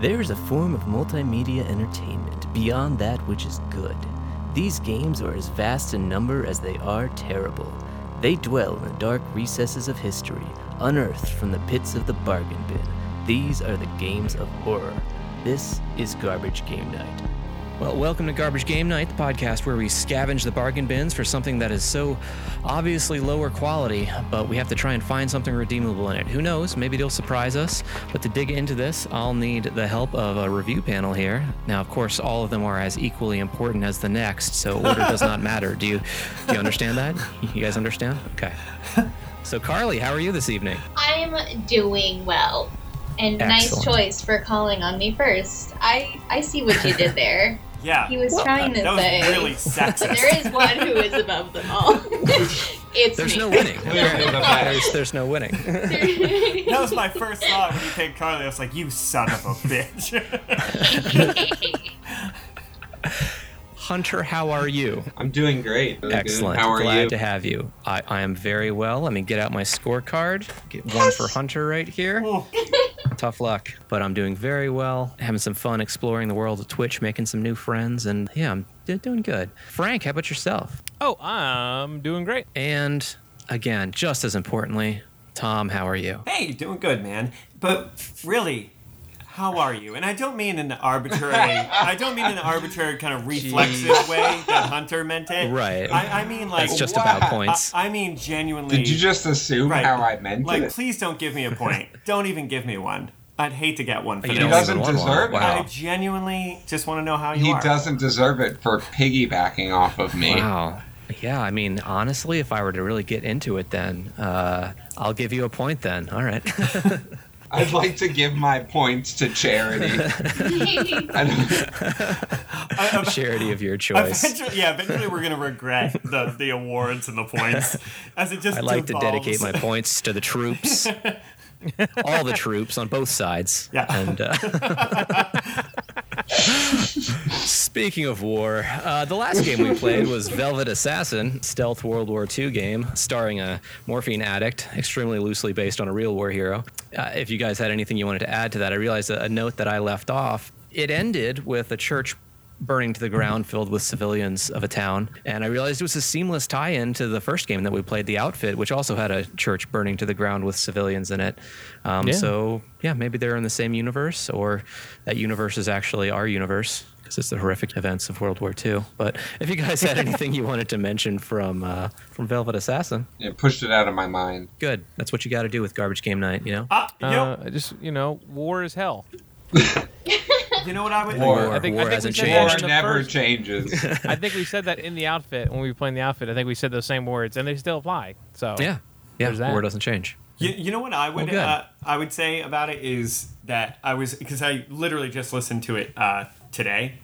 There is a form of multimedia entertainment beyond that which is good. These games are as vast in number as they are terrible. They dwell in the dark recesses of history, unearthed from the pits of the bargain bin. These are the games of horror. This is Garbage Game Night. Well, welcome to Garbage Game Night, the podcast where we scavenge the bargain bins for something that is so obviously lower quality, but we have to try and find something redeemable in it. Who knows? Maybe they'll surprise us. But to dig into this, I'll need the help of a review panel here. Now, of course, all of them are as equally important as the next, so order does not matter. Do you do you understand that? You guys understand? Okay. So, Carly, how are you this evening? I'm doing well. And nice choice for calling on me first. I I see what you did there. Yeah, He was Well, trying to that was say really sexist. there is one who is above them all. it's There's me. no winning. Clearly the best. There's, there's no winning. that was my first thought when you picked Carly. I was like, "You son of a bitch." Hunter, how are you? I'm doing great. Really good. Excellent. How are Glad you? to have you. I, I am very well. Let me get out my scorecard. Get one for Hunter right here. Oh, Tough luck, but I'm doing very well. Having some fun exploring the world of Twitch, making some new friends, and yeah, I'm d- doing good. Frank, how about yourself? Oh, I'm doing great. And again, just as importantly, Tom, how are you? hey, doing good, man. But really, how are you? And I don't mean in an arbitrary. I don't mean in an arbitrary kind of reflexive way that Hunter meant it. Right. I, I mean like. That's just Wow. about points. I mean genuinely. Did you just assume Right. how I meant like? it? Like, please don't give me a point. don't even give me one. I'd hate to get one for You this. don't doesn't even one. deserve it. I genuinely just want to know how you He are. doesn't deserve it for piggybacking off of me. Wow. Yeah, I mean, honestly, if I were to really get into it, then uh, I'll give you a point. Then, all right. I'd like to give my points to charity. I don't- I- I- Charity of your choice. Eventually, yeah, eventually we're gonna regret the, the awards and the points as it just. I like to dedicate my points to the troops, all the troops on both sides. Yeah. And uh, speaking of war, uh, the last game we played was Velvet Assassin, stealth World War II game starring a morphine addict, extremely loosely based on a real war hero. Uh, if you guys had anything you wanted to add to that, I realized a, a note that I left off. It ended with a church burning to the ground filled with civilians of a town. And I realized it was a seamless tie in to the first game that we played, The Outfit, which also had a church burning to the ground with civilians in it. Um, Yeah. So, yeah, maybe they're in the same universe, or that universe is actually our universe. Because it's the horrific events of World War II. But if you guys had anything you wanted to mention from uh, from Velvet Assassin, it pushed it out of my mind. good. That's what you got to do with Garbage Game Night, you know. Uh, you, know, Uh, just you know, war is hell. you know what I would. War. I think- I war think hasn't we said War that changed. in the never first- changes. I think we said that in the outfit when we were playing the outfit. I think we said those same words, and they still apply. So Yeah, yeah. That. War doesn't change. You, you know what I would Well, uh, I would say about it is that I was because I literally just listened to it uh, today.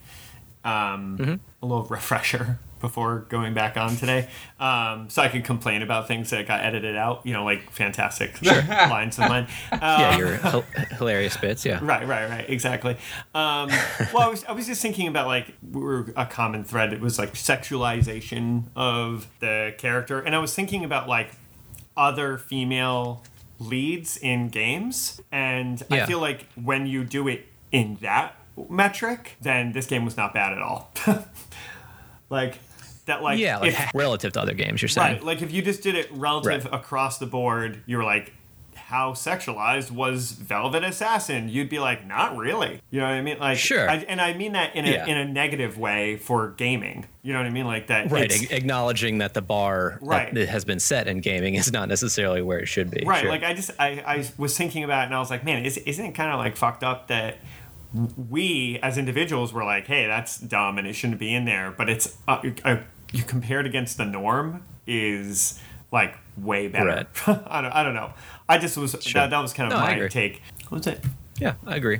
Um, Mm-hmm. A little refresher before going back on today, um, so I could complain about things that got edited out. You know, like fantastic lines of mine. Uh, Yeah, your hil- hilarious bits. Yeah. Right, right, right. Exactly. Um, well, I was, I was just thinking about like we were a common thread. It was like sexualization of the character, and I was thinking about like other female leads in games, and I feel like when you do it in that metric, then this game was not bad at all. like that, like yeah, like if- relative to other games, you're saying. Right. Like if you just did it relative Right. across the board, you were like, how sexualized was Velvet Assassin? You'd be like, not really. You know what I mean? Like, Sure. I, and I mean that in a Yeah. in a negative way for gaming. You know what I mean? Like that. Right, ag- acknowledging that the bar Right. that has been set in gaming is not necessarily where it should be. Right. Sure. Like I just I, I was thinking about it and I was like, man, is, isn't it kind of like fucked up that we as individuals were like, hey, that's dumb and it shouldn't be in there, but it's uh, uh, you compared against the norm is like way better. I don't I don't know. I just was Sure. that, that was kind of No, my take. What was it? yeah, I agree.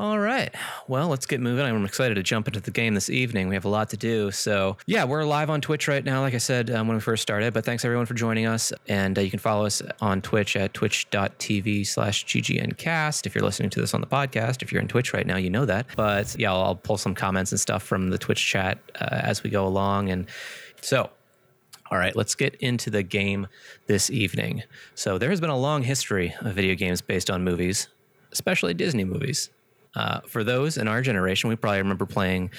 All right. Well, let's get moving. I'm excited to jump into the game this evening. We have a lot to do. So, yeah, we're live on Twitch right now, like I said um, when we first started. But thanks everyone for joining us. And uh, you can follow us on Twitch at twitch.tv slash ggncast. If you're listening to this on the podcast, if you're in Twitch right now, you know that. But yeah, I'll, I'll pull some comments and stuff from the Twitch chat uh, as we go along. And so, all right, let's get into the game this evening. So, there has been a long history of video games based on movies, especially Disney movies. Uh, for those in our generation, we probably remember playing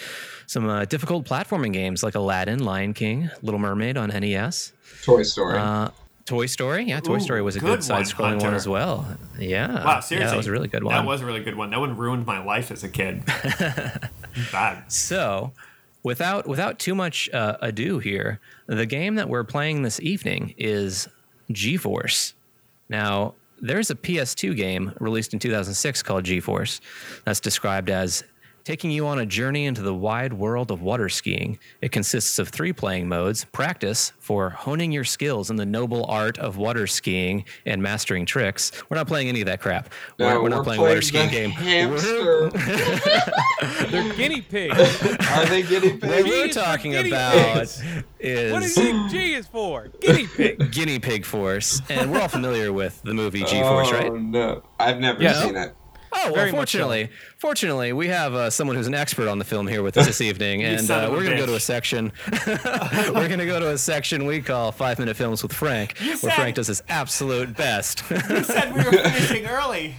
some uh, difficult platforming games like Aladdin, Lion King, Little Mermaid on NES. Toy Story. Uh, Toy Story, yeah, Toy Ooh, Story was a good good, one, side-scrolling one Hunter. as well. Yeah, Wow, seriously. yeah, that was a really good one. That was a really good one. That one ruined my life as a kid. Bad. So, without without too much uh, ado here, the game that we're playing this evening is G-Force. Now, there's a PS2 game released in 2006 called GeForce that's described as taking you on a journey into the wide world of water skiing. It consists of three playing modes practice for honing your skills in the noble art of water skiing and mastering tricks. We're not playing any of that crap. We're, No, we're not playing a water skiing the game. Hamster. They're guinea pigs. Are they guinea pigs? What we're G is for talking about pigs. is what do you think G is for? Guinea pig. Guinea Pig Force, and we're all familiar with the movie G Force, oh, right? no. I've never Yeah. seen it. Oh, well, Very so. fortunately, fortunately, we have uh, someone who's an expert on the film here with us this evening, and uh, we're going to go to a section. we're going to go to a section we call Five Minute Films with Frank, You where said- Frank does his absolute best, You said we were finishing early.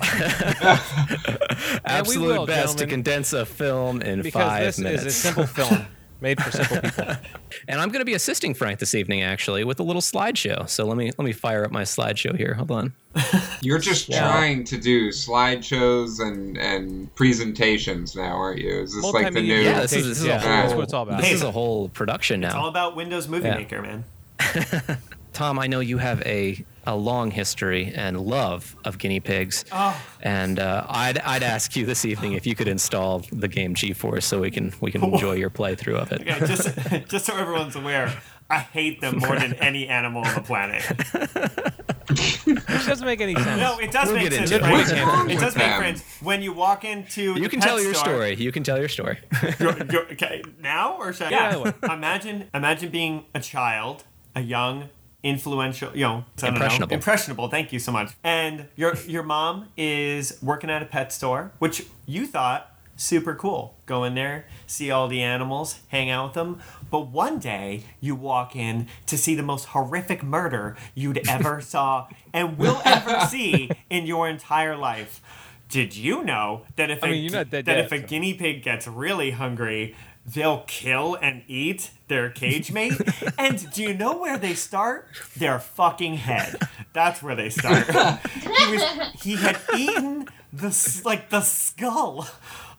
absolute will, best to condense a film in Because five this minutes. is a simple film made for simple people. and I'm going to be assisting Frank this evening, actually, with a little slideshow. So let me let me fire up my slideshow here. Hold on. You're just trying to do slideshows and, and presentations now, aren't you? Is this like the new? Yeah, this is- this is a yeah, whole- that's what it's all about. This is a whole production now. It's all about Windows Movie Yeah. Maker, man. Tom, I know you have a, a long history and love of guinea pigs. Oh. And uh, I'd, I'd ask you this evening if you could install the game G-Force so we can we can enjoy your playthrough of it. Okay, just just so everyone's aware, I hate them more than any animal on the planet. Which doesn't make any sense. No, it does We'll make sense. it. Frank. What's wrong It does make them? sense when you walk into. You the can pet tell your store- story. You can tell your story. Go- go- okay, now or should I? Yeah, either. Imagine, imagine being a child, a young, influential, you know, I don't know, Impressionable. impressionable. Thank you so much. And your your mom is working at a pet store, which you thought super cool. Go in there, see all the animals, hang out with them. But one day you walk in to see the most horrific murder you'd ever saw and will ever see in your entire life. Did you know that if I a, mean, dead that yet, if a so. guinea pig gets really hungry, they'll kill and eat their cage mate. and do you know where they start? Their fucking head. That's where they start. he was he had eaten the like the skull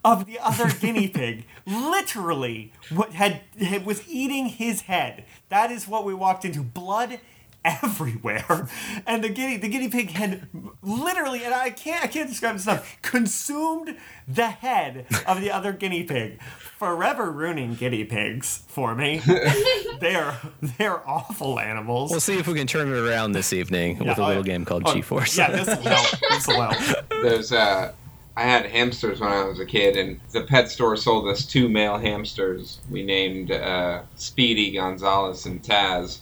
of the other guinea pig. Literally, what had, had was eating his head. That is what we walked into. Blood everywhere, and the guinea the guinea pig had literally, and I can't I can't describe this enough, consumed the head of the other guinea pig, forever ruining guinea pigs for me. they're they're awful animals. We'll see if we can turn it around this evening with a little yeah. game called Oh, G-Force. Yeah, this will help. This will help. There's uh, I had hamsters when I was a kid, and the pet store sold us two male hamsters. We named uh, Speedy Gonzalez and Taz,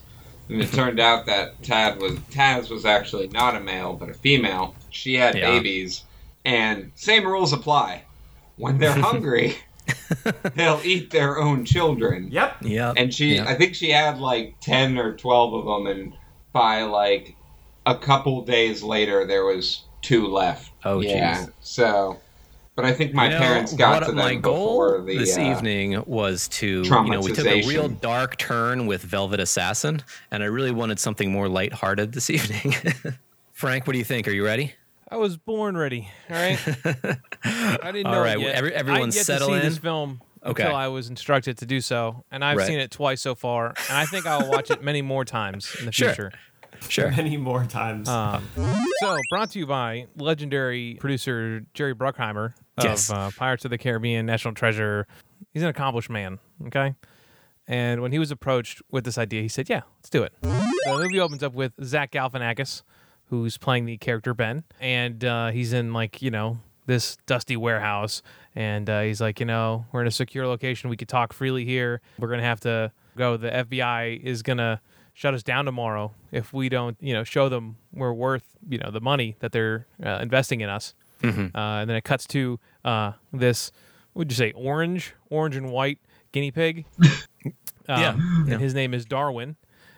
and it turned out that Tad was Taz was actually not a male but a female. She had Yeah. babies, and same rules apply. When they're hungry, they'll eat their own children. Yep. Yep. And she, Yep. I think she had like 10 or 12 of them, and by like a couple days later, there was two left. Oh, yeah. jeez. So, but I think my You know, parents got what to them my goal before the. this uh, evening was to you know we took a real dark turn with Velvet Assassin, and I really wanted something more lighthearted this evening. Frank, what do you think? Are you ready? I was born ready. All right. I didn't All know right, it yet. every- I everyone didn't get settle to see in. this film Okay. until I was instructed to do so, and I've Right. seen it twice so far, and I think I'll watch it many more times in the Sure. future. Sure. Many more times. Um, so, brought to you by legendary producer Jerry Bruckheimer of Yes. uh, Pirates of the Caribbean, National Treasure. He's an accomplished man, okay? And when he was approached with this idea, he said, Yeah, let's do it. The movie opens up with Zach Galifianakis, who's playing the character Ben, and uh, he's in, like, you know, this dusty warehouse. And uh, he's like, You know, we're in a secure location. We could talk freely here. We're going to have to go. The FBI is going to shut us down tomorrow if we don't, you know, show them we're worth, you know, the money that they're uh, investing in us. Mm-hmm. Uh, and then it cuts to uh, this, what would you say, orange, orange and white guinea pig. Um, Yeah, yeah. And his name is Darwin.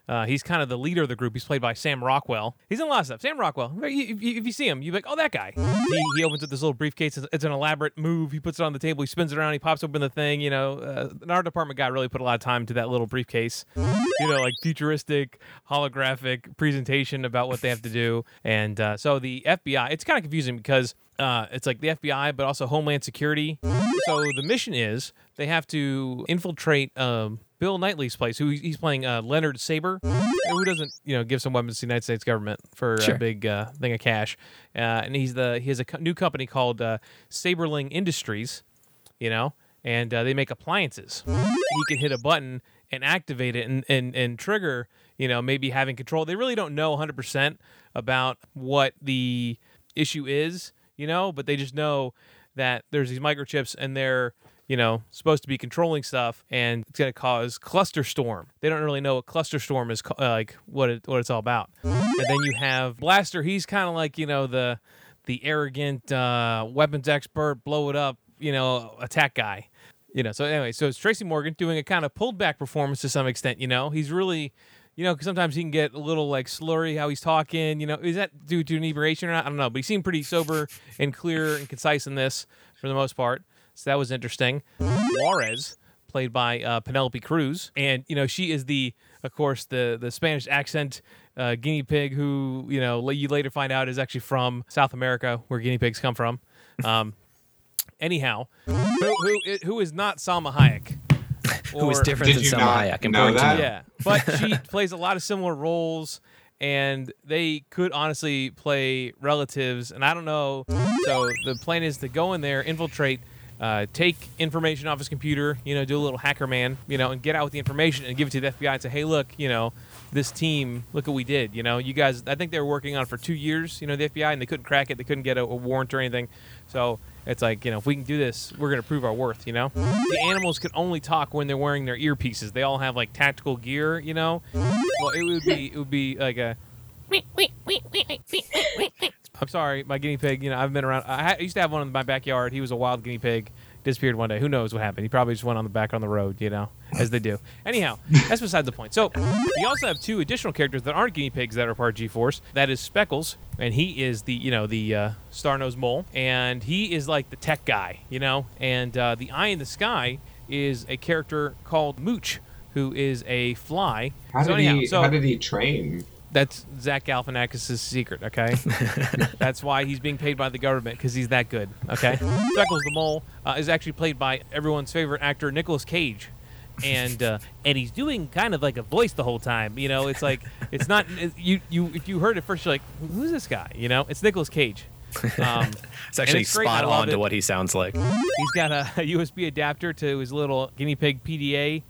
Uh, he's kind of the leader of the group. He's played by Sam Rockwell. He's in a lot of stuff. Sam Rockwell. If you, if you see him, you're like, oh, that guy. He, he opens up this little briefcase. It's, an elaborate move. He puts it on the table. He spins it around. He pops open the thing. You know, uh, an art department guy really put a lot of time to that little briefcase. You know, like futuristic, holographic presentation about what they have to do. And uh, so the FBI, it's kind of confusing because uh, it's like the FBI, but also Homeland Security. So the mission is they have to infiltrate um, Bill Nighy's place, who he's playing uh, Leonard Saber, who doesn't you know give some weapons to the United States government for Sure. a big uh, thing of cash. Uh, and he's the he has a co- new company called uh, Saberling Industries, you know, and uh, they make appliances. He can hit a button and activate it and, and, and trigger, you know, maybe having control. They really don't know 100% about what the issue is, you know, but they just know that there's these microchips and they're, you know, supposed to be controlling stuff and it's going to cause cluster storm. They don't really know what cluster storm is like what it, what it's all about. And then you have Blaster, he's kind of like, you know, the the arrogant uh, weapons expert, blow it up, you know, attack guy. You know, so anyway, so it's Tracy Morgan doing a kind of pulled back performance to some extent. You know, he's really, you know, because sometimes he can get a little like slurry how he's talking. You know, is that due to inebriation or not? I don't know, but he seemed pretty sober and clear and concise in this for the most part. So that was interesting. Juarez, played by uh, Penelope Cruz, and you know she is the, of course, the the Spanish accent uh, guinea pig who you know you later find out is actually from South America, where guinea pigs come from. Um, anyhow, who, who who is not Salma Hayek? Who is different than you Salma not Hayek? know Important to that? know. yeah, but she plays a lot of similar roles, and they could honestly play relatives. And I don't know. So the plan is to go in there, infiltrate, uh, take information off his computer, you know, do a little hacker man, you know, and get out with the information and give it to the FBI and say, hey, look, you know, this team, look what we did. You know, you guys, I think they were working on it for two years, you know, the FBI, and they couldn't crack it. They couldn't get a, a warrant or anything. So it's like, you know, if we can do this, we're going to prove our worth, you know? The animals can only talk when they're wearing their earpieces. They all have like tactical gear, you know? Well, it would be, it would be like a. I'm sorry, my guinea pig. You know, I've been around. I, used to have one in my backyard. He was a wild guinea pig. Disappeared one day. Who knows what happened? He probably just went on the back on the road. You know, as they do. Anyhow, that's beside the point. So we also have two additional characters that aren't guinea pigs that are part of G-Force. That is Speckles, and he is the you know the uh, star-nosed mole, and he is like the tech guy. You know, and uh, the eye in the sky is a character called Mooch, who is a fly. How so did anyhow, he? so how did he train? That's Zach Galifianakis' secret, okay? that's why he's being paid by the government because he's that good, okay? Speckles the mole uh, is actually played by everyone's favorite actor Nicolas Cage, and uh, and he's doing kind of like a voice the whole time. You know, it's like it's not it- you you if you heard it first, you're like, who's this guy? You know, it's Nicolas Cage. Um, It's actually it's spot on to it. what he sounds like. he's got a, USB adapter to his little guinea pig PDA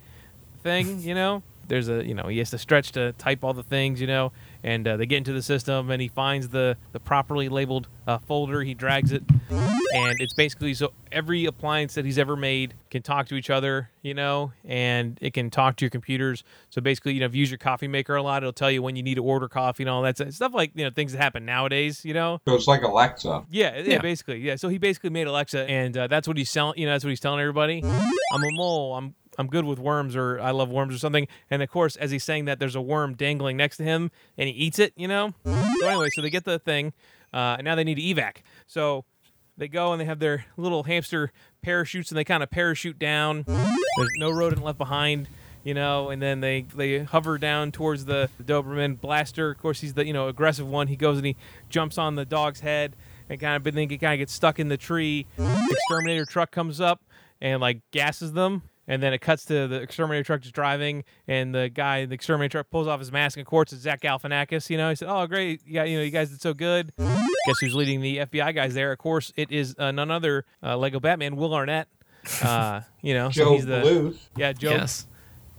thing, you know. There's a, you know, he has to stretch to type all the things, you know, and uh, they get into the system and he finds the, the properly labeled uh, folder. He drags it, and it's basically so every appliance that he's ever made can talk to each other, you know, and it can talk to your computers. So basically, you know, if you use your coffee maker a lot, it'll tell you when you need to order coffee and all that stuff. Stuff like, you know, things that happen nowadays, you know. So it's like Alexa. Yeah, yeah, Yeah. basically, yeah. So he basically made Alexa, and uh, that's what he's selling. You know, that's what he's telling everybody. I'm a mole. I'm I'm good with worms, or I love worms, or something. And of course, as he's saying that, there's a worm dangling next to him, and he eats it. You know. So anyway, so they get the thing, uh, and now they need to evac. So they go and they have their little hamster parachutes, and they kind of parachute down. There's no rodent left behind. You know, and then they they hover down towards the, Doberman blaster. Of course, he's the you know aggressive one. He goes and he jumps on the dog's head and kind of, but then he kind of gets stuck in the tree. Exterminator truck comes up and like gasses them. And then it cuts to the exterminator truck just driving, and the guy in the exterminator truck pulls off his mask. And of course, it's Zach Galifianakis. You know, he said, "Oh, great, yeah, you know, you guys did so good." Guess who's leading the FBI guys there? Of course, it is uh, none other uh, Lego Batman, Will Arnett. Uh, you know, so he's the Bluth. yeah, Gob, Yes.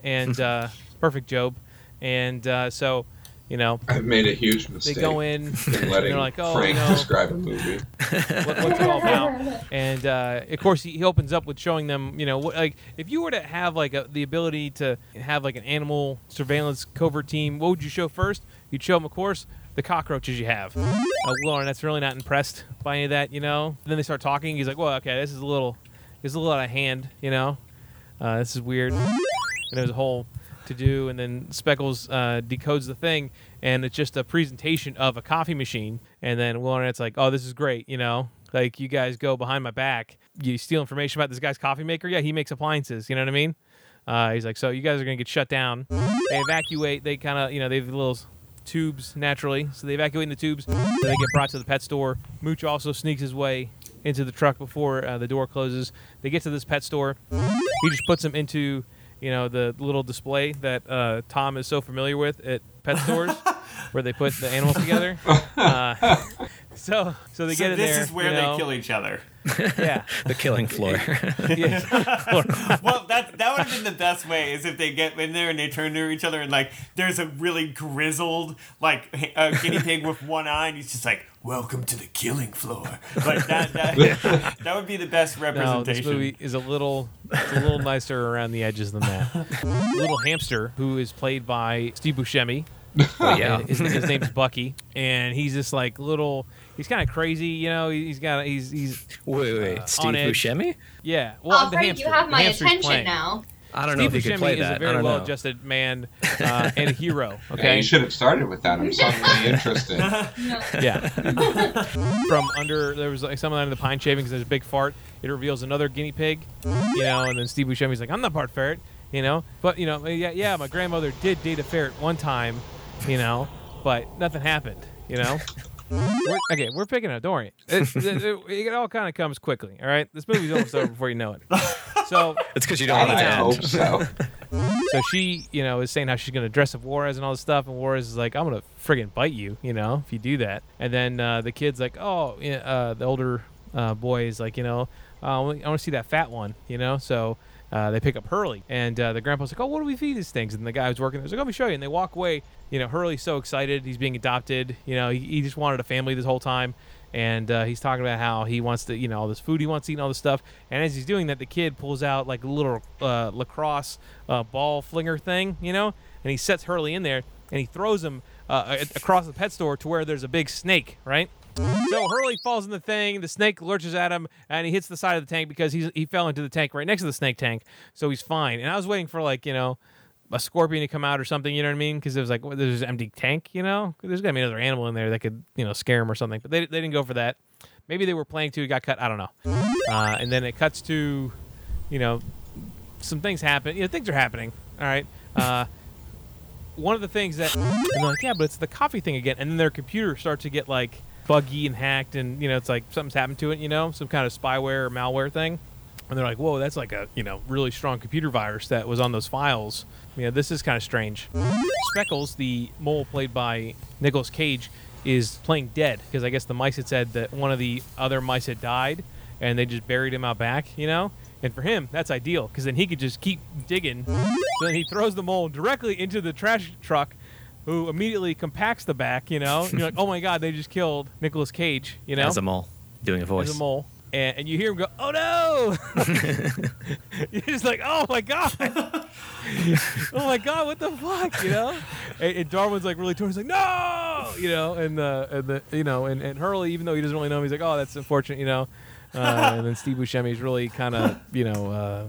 and uh, perfect Gob, and uh, so you know I've made a huge mistake. they mistake. go in, in and letting they're like, "Oh, Frank you know, describe a movie. what, what's it all about?" And uh, of course, he, he opens up with showing them, you know, what, like if you were to have like a, the ability to have like an animal surveillance covert team, what would you show first? You'd show them, of course, the cockroaches you have. Uh, Will Arnett's really not impressed by any of that, you know. then they start talking. He's like, "Well, okay, this is a little, this is a little out of hand, you know. Uh, this is weird." And there's a whole to do, and then Speckles uh, decodes the thing, and it's just a presentation of a coffee machine. And then Will Arnett's like, "Oh, this is great," you know, like you guys go behind my back, you steal information about this guy's coffee maker. Yeah, he makes appliances. You know what I mean? Uh, he's like, so you guys are gonna get shut down. They evacuate. They kind of, you know, they have little tubes naturally, so they evacuate in the tubes. So they get brought to the pet store. Mooch also sneaks his way into the truck before uh, the door closes. They get to this pet store. He just puts them into, you know, the little display that uh, Tom is so familiar with at pet stores, where they put the animals together. Uh, so, so they So get in this is where you know, they kill each other. Yeah, The killing floor. yeah. well, that that would have been the best way is if they get in there and they turn to each other and like there's a really grizzled like a guinea pig with one eye and he's just like, "Welcome to the killing floor." Like that that, that would be the best representation. No, this movie is a little, it's a little nicer around the edges than that. little hamster, who is played by Steve Buscemi. Oh, yeah. His, his name's Bucky, and he's this like little. He's kind of crazy, you know. He's got he's he's Wait, wait, wait. on Steve edge. Buscemi? yeah. Well, the Alfred, hamster. you have my attention playing. now. I don't know Steve if he could Buscemi play is that. a I very well-adjusted man uh, and a hero. Yeah, Okay, you should have started with that. I'm suddenly interested. Yeah. From under there was like someone under the pine shavings. There's a big fart. It reveals another guinea pig, you know. And then Steve Buscemi's like, "I'm not part ferret," you know. But you know, yeah, yeah. My grandmother did date a ferret one time, you know, but nothing happened, you know. We're, okay, we're picking up. Don't worry. It, it, it- it all kind of comes quickly. All right, this movie's almost over before you know it. So, It's because you don't want to I end. hope so. so she, you know, is saying how she's gonna dress up Juarez and all this stuff, and Juarez is like, "I'm gonna friggin' bite you," you know, if you do that. And then uh, the kid's like, "Oh," uh, the older uh, boy is like, you know, uh, I want to see that fat one, you know. So uh, they pick up Hurley, and uh, the grandpa's like, "Oh, what do we feed these things?" And the guy who's working there's like, "Let me show you." And they walk away. You know, Hurley's so excited. He's being adopted. You know, he, he just wanted a family this whole time. And uh, he's talking about how he wants to, you know, all this food he wants to eat and all this stuff. And as he's doing that, the kid pulls out like a little uh, lacrosse uh, ball flinger thing, you know, and he sets Hurley in there and he throws him uh, across the pet store to where there's a big snake, right? So Hurley falls in the thing. The snake lurches at him, and he hits the side of the tank because he's, he fell into the tank right next to the snake tank. So he's fine. And I was waiting for like you know a scorpion to come out or something. You know what I mean? Because it was like well, there's an empty tank. You know, there's to be another animal in there that could you know scare him or something. But they, they didn't go for that. Maybe they were playing too. It got cut. I don't know. Uh, and then it cuts to, you know, some things happen. You know, things are happening. All right. Uh, one of the things that like, yeah, but it's the coffee thing again. And then their computer starts to get like buggy and hacked, and you know, it's like something's happened to it. You know, some kind of spyware or malware thing. And they're like, whoa, that's like a you know really strong computer virus that was on those files. You know, this is kind of strange. Speckles, the mole played by Nicolas Cage, is playing dead because I guess the mice had said that one of the other mice had died, and they just buried him out back. You know. And for him, that's ideal because then he could just keep digging. So then he throws the mole directly into the trash truck, who immediately compacts the back. You know, you're like, oh my god, they just killed Nicolas Cage. You know, As a mole, doing a voice. as a mole. And, and you hear him go, "Oh no!" You're just like, "Oh my god, oh my god, what the fuck?" You know. And, and Darwin's like really torn. He's like, "No!" You know, and uh, and the you know, and, and Hurley, even though he doesn't really know him, he's like, "Oh, that's unfortunate," you know. Uh, and then Steve Buscemi is really kind of, you know, uh,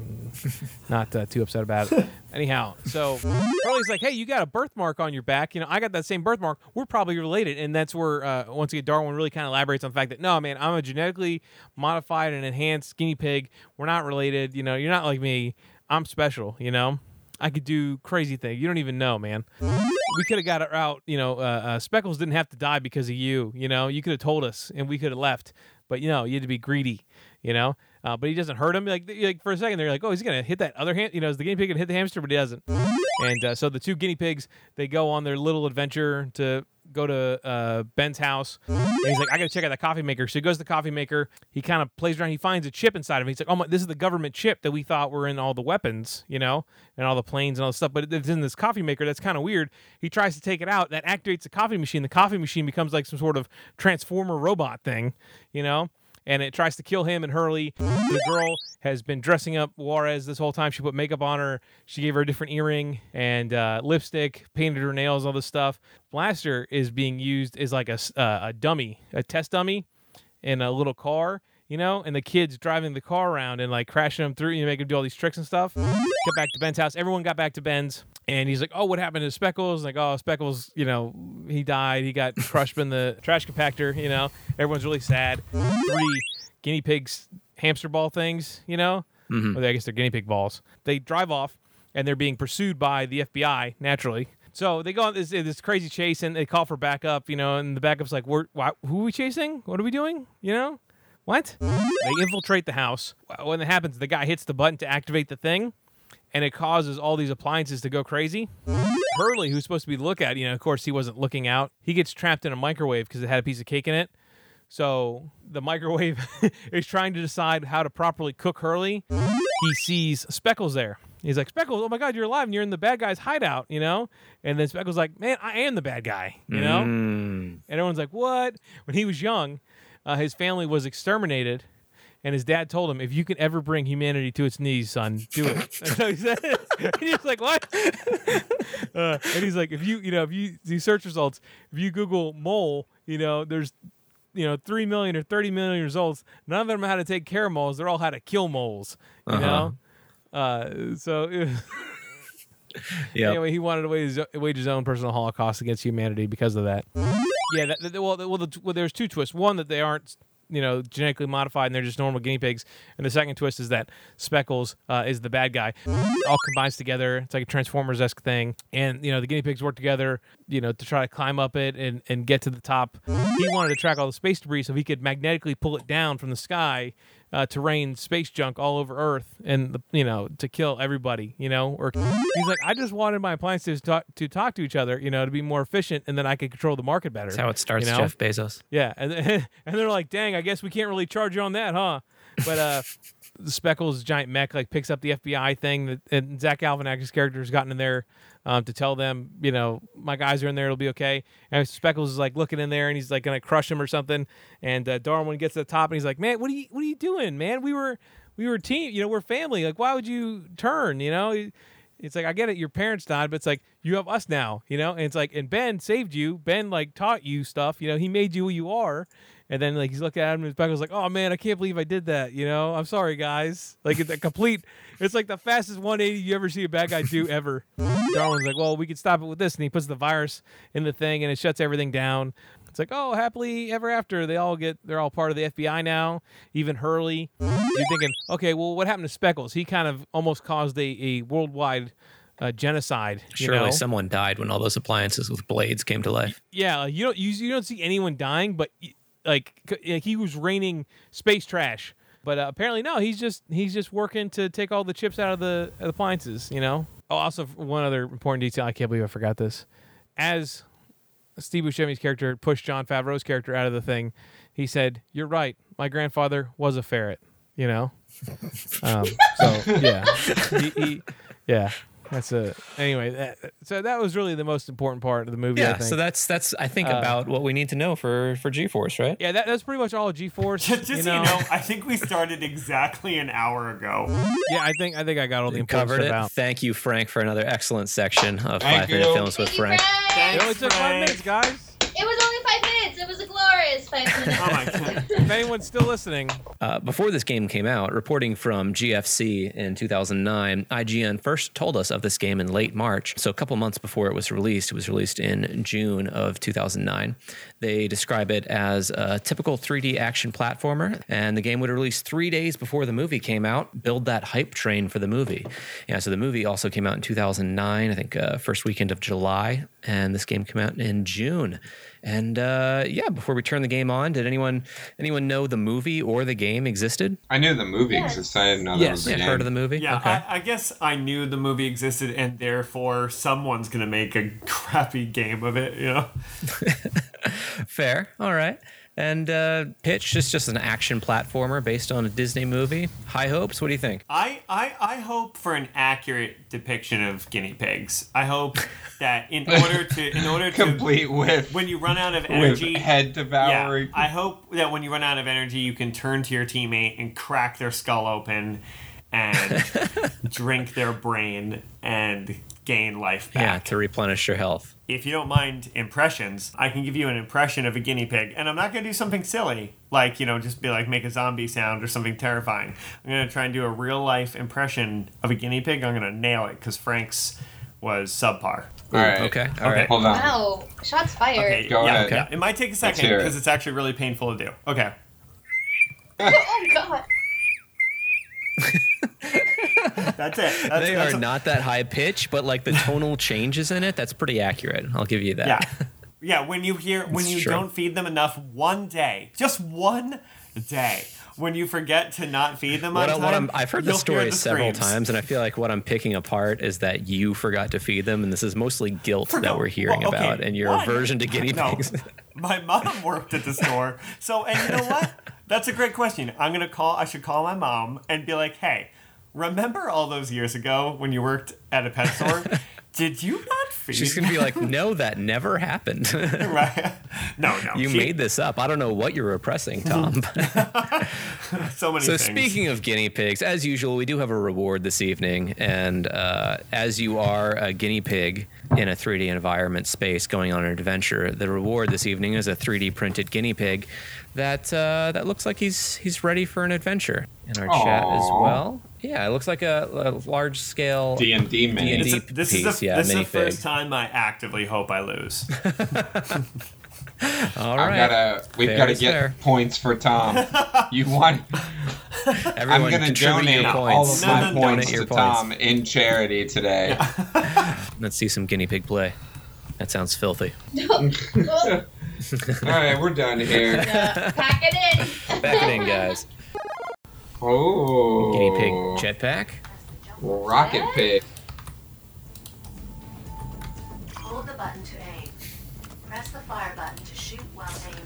not uh, too upset about it. Anyhow, so Hurley's like, "Hey, you got a birthmark on your back. You know, I got that same birthmark. We're probably related." And that's where, uh, once again, Darwin really kind of elaborates on the fact that, no, man, I'm a genetically modified and enhanced guinea pig. We're not related. You know, you're not like me. I'm special. You know, I could do crazy things. You don't even know, man. We could have got it out. You know, uh, uh, Speckles didn't have to die because of you. You know, you could have told us, and we could have left. But you know, you had to be greedy. You know, uh, but he doesn't hurt him. Like, like for a second, they're like, "Oh, he's gonna hit that other hand." You know, is the guinea pig gonna hit the hamster? But he doesn't. And uh, so the two guinea pigs they go on their little adventure to go to uh, Ben's house. And he's like, "I gotta check out that coffee maker." So he goes to the coffee maker. He kind of plays around. He finds a chip inside of it. He's like, "Oh my, this is the government chip that we thought were in all the weapons, you know, and all the planes and all the stuff." But it's in this coffee maker. That's kind of weird. He tries to take it out. That activates the coffee machine. The coffee machine becomes like some sort of transformer robot thing, you know and it tries to kill him and Hurley. The girl has been dressing up Juarez this whole time. She put makeup on her. She gave her a different earring and uh, lipstick, painted her nails, all this stuff. Blaster is being used as like a, uh, a dummy, a test dummy in a little car, you know, and the kid's driving the car around and like crashing them through, you know, make them do all these tricks and stuff. Get back to Ben's house. Everyone got back to Ben's. And he's like, "Oh, what happened to Speckles?" Like, "Oh, Speckles, you know, he died. He got crushed in the trash compactor. You know, everyone's really sad. Three guinea pigs, hamster ball things. You know, Mhm. Well, I guess they're guinea pig balls. They drive off, and they're being pursued by the FBI naturally. So they go on this, this crazy chase, and they call for backup. You know, and the backup's like, "We're why, who are we chasing? What are we doing? You know, what?" They infiltrate the house. When it happens, the guy hits the button to activate the thing, and it causes all these appliances to go crazy. Hurley, who's supposed to be the lookout, you know, of course he wasn't looking out. He gets trapped in a microwave because it had a piece of cake in it. So the microwave is trying to decide how to properly cook Hurley. He sees Speckles there. He's like, Speckles, oh my God, you're alive and you're in the bad guy's hideout, you know? And then Speckles like, man, I am the bad guy, you know? Mm. And everyone's like, what? When he was young, uh, his family was exterminated. And his dad told him, if you can ever bring humanity to its knees, son, do it. And so he said, like, what? uh, and he's like, if you, you know, if you do search results, if you Google mole, you know, there's, you know, 3 million or 30 million results. None of them how to take care of moles. They're all how to kill moles, you Uh-huh. know? Uh, so Yep. anyway, he wanted to wage his, wage his own personal holocaust against humanity because of that. Yeah, that, that- well, well, the, well, there's two twists. One that they aren't, you know, genetically modified and they're just normal guinea pigs, and the second twist is that Speckles uh, is the bad guy. it All combines together. It's like a Transformers esque thing, and you know the guinea pigs work together, you know, to try to climb up it and and get to the top. He wanted to track all the space debris so he could magnetically pull it down from the sky. Uh, to rain space junk all over Earth, and the, you know to kill everybody, you know. Or he's like, I just wanted my appliances to talk, to talk to each other, you know, to be more efficient, and then I could control the market better. That's how it starts, you know? Jeff Bezos. Yeah, and and they're like, "Dang, I guess we can't really charge you on that, huh?" But uh, the Speckles giant mech like picks up the FBI thing, that, and Zach Galifianakis' character has gotten in there um, to tell them, you know, my guys are in there, it'll be okay. And Speckles is like looking in there, and he's like gonna crush him or something. And uh, Darwin gets to the top, and he's like, "Man, what are you what are you doing, man? We were we were team, you know, we're family. Like, why would you turn? You know." It's like I get it, your parents died, but it's like you have us now, you know. And it's like, and Ben saved you. Ben like taught you stuff, you know. He made you who you are. And then like he's looking at him and his back was like, oh man, I can't believe I did that. You know, I'm sorry guys. Like it's a complete. It's like the fastest 180 you ever see a bad guy do ever. Darwin's like, well, we could stop it with this, and he puts the virus in the thing, and it shuts everything down. It's like, oh, happily ever after. They all get, they're all part of the FBI now. Even Hurley. You're thinking, okay, well, what happened to Speckles? He kind of almost caused a, a worldwide uh, genocide. You Surely know? someone died when all those appliances with blades came to life. Yeah, you don't you, you don't see anyone dying, but y- like he was raining space trash. But uh, apparently, no, he's just he's just working to take all the chips out of the, appliances. You know. Oh, also one other important detail. I can't believe I forgot this. As Steve Buscemi's character pushed Jon Favreau's character out of the thing, he said, "You're right. My grandfather was a ferret." You know. Um, so yeah, he, he, yeah. That's a anyway. That, so that was really the most important part of the movie. I Yeah, think. so that's that's I think Uh, about what we need to know for for G-force, right? Yeah, that, that's pretty much all G-force. Just, you know? you know, I think we started exactly an hour ago. yeah, I think I think I got all the We important covered stuff it. out. Thank you, Frank, for another excellent section of Thank Five Minute. Films with Thank you, Frank. It Thanks, only took five minutes, guys. It was only five minutes. It was a glorious five minutes. Oh my god. If anyone's still listening, Uh, before this game came out, reporting from GFC in 2009, IGN first told us of this game in late March. So a couple months before it was released, it was released in June of 2009. They describe it as a typical 3D action platformer, and the game would release three days before the movie came out. Build that hype train for the movie. Yeah, so the movie also came out in 2009, I think uh, first weekend of July, and this game came out in June. And uh, yeah, before we turn the game on, did anyone anyone know the movie or the game existed? I knew the movie Yes. existed. I didn't know that was Yes, yeah, heard of the movie. Yeah, okay. I, I guess I knew the movie existed, and therefore someone's gonna make a crappy game of it. You know. Fair. All right. And uh, Pitch is just an action platformer based on a Disney movie. High hopes. What do you think? I, I, I hope for an accurate depiction of guinea pigs. I hope that in order to in order to Complete with when you run out of energy, head yeah, devouring. I hope that when you run out of energy, you can turn to your teammate and crack their skull open and drink their brain and gain life back. Yeah, to replenish your health. if you don't mind impressions, I can give you an impression of a guinea pig, and I'm not gonna do something silly like you know just be like make a zombie sound or something terrifying. I'm gonna try and do a real life impression of a guinea pig. I'm gonna nail it because Frank's was subpar. All right. Okay. All right. Hold on. Wow, shots fired. Okay, Go yeah, ahead. yeah. It might take a second hear it. because it's actually really painful to do. Okay. Oh god. That's it. That's, They that's are a- not that high pitch, but like the tonal changes in it, that's pretty accurate. I'll give you that. Yeah. Yeah, when you hear when It's you true. don't feed them enough one day, just one day, when you forget to not feed them What, on I- what time, I'm, I've heard this story the several screams. times, and I feel like what I'm picking apart is that you forgot to feed them, and this is mostly guilt that Forgot- we're hearing well, okay, about, and your aversion to guinea No, pigs. my mom worked at the store. So, and you know what? That's a great question. I'm gonna call. I should call my mom and be like, "Hey, remember all those years ago when you worked at a pet store? Did you not feed?" She's gonna be like, "No, that never happened. right? No, no. you she- made this up. I don't know what you're repressing, Tom." so many So things. speaking of guinea pigs, as usual, we do have a reward this evening, and uh, as you are a guinea pig in a 3D environment space going on an adventure, the reward this evening is a 3D printed guinea pig that uh, that looks like he's he's ready for an adventure in our chat as well. Yeah, it looks like a, a large scale. D and D man. D&D. this, is, this piece, is the, yeah, this is the first time I actively hope I lose. All gotta. We've got to get fair. points for Tom. you want? everyone I'm gonna donate all of No, my no, no. points to points. Tom in charity today. Let's see some guinea pig play. That sounds filthy. all right, we're done here. Yeah, pack it in. Back it in, guys. Oh, Guinea pig jetpack. rocket pig. Hold the button to aim. Press the fire button to shoot while aiming.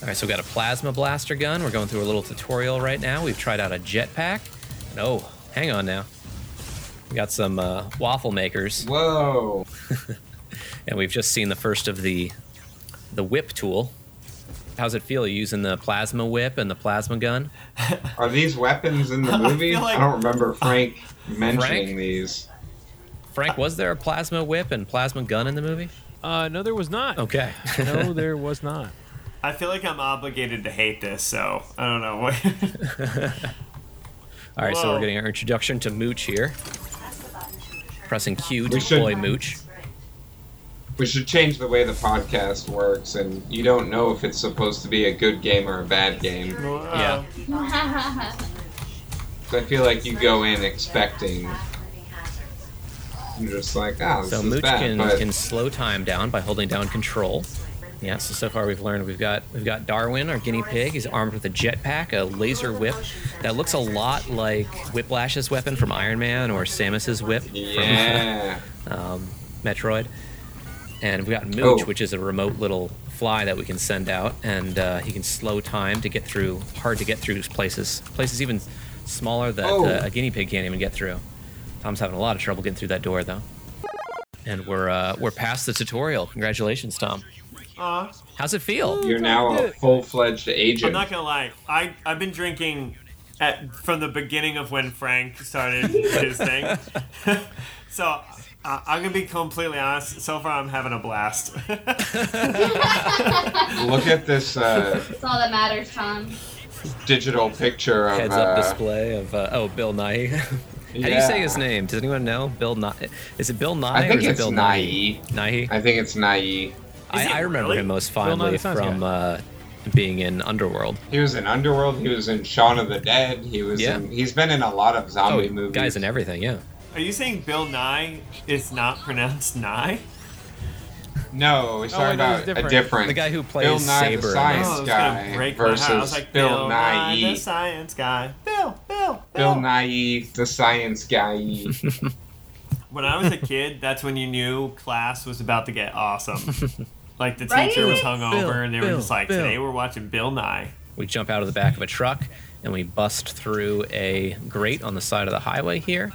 All right, so we got a plasma blaster gun. We're going through a little tutorial right now. We've tried out a jetpack. No, hang on now. We got some uh, waffle makers, Whoa. and we've just seen the first of the the whip tool. How's it feel using the plasma whip and the plasma gun? Are these weapons in the movie? feel like- I don't remember Frank mentioning Frank? these. Frank, was there a plasma whip and plasma gun in the movie? Uh, no, there was not. Okay. no, there was not. I feel like I'm obligated to hate this, so I don't know what. All right, so we're getting our introduction to Mooch here. Press the button to return. Pressing Q to We deploy Mooch. We should change the way the podcast works, and you don't know if it's supposed to be a good game or a bad game. Yeah. So I feel like you go in expecting, Fast-moving hazards. you're just like, ah, this So is Mooch bad. can, but can slow time down by holding down control. Yeah, so so far we've learned we've got we've got Darwin, our guinea pig. He's armed with a jetpack, a laser whip that looks a lot like Whiplash's weapon from Iron Man or Samus's whip yeah. from um, Metroid. And we've got Mooch, Oh. which is a remote little fly that we can send out, and uh, he can slow time to get through hard to get through places, places even smaller that Oh. uh, a guinea pig can't even get through. Tom's having a lot of trouble getting through that door though. And we're uh, we're past the tutorial. Congratulations, Tom. Aw. How's it feel? You're now a full-fledged agent. I'm not gonna lie. I I've been drinking at from the beginning of when Frank started his thing. so uh, I'm gonna be completely honest. So far, I'm having a blast. Look at this uh, That's all that matters, Tom. digital picture of. Heads up uh, display of uh, oh Bill Nye. How do you say his name? Does anyone know? Bill Nye. Is it Bill Nye I think or is it's it Bill Nye. Nye? I think it's Nye. I, I remember really? him most fondly from uh, being in Underworld. He was in Underworld. He was in Shaun of the Dead. He was. Yeah. In, he's been in a lot of zombie oh, movies. guys and everything. Yeah. Are you saying Bill Nye is not pronounced Nye? No, he's Oh, talking no, he's about a different. different. The guy who plays Bill Nye Saber the Science Oh, Guy break my heart. I was versus like, Bill, Bill Nye. the science guy. Bill, Bill, Bill Bill. Nye, the science guy. When I was a kid, that's when you knew class was about to get awesome. like the Right? teacher was hungover, Bill, and they were Bill, just like, Bill. "Today we're watching Bill Nye." We jump out of the back of a truck and we bust through a grate on the side of the highway here.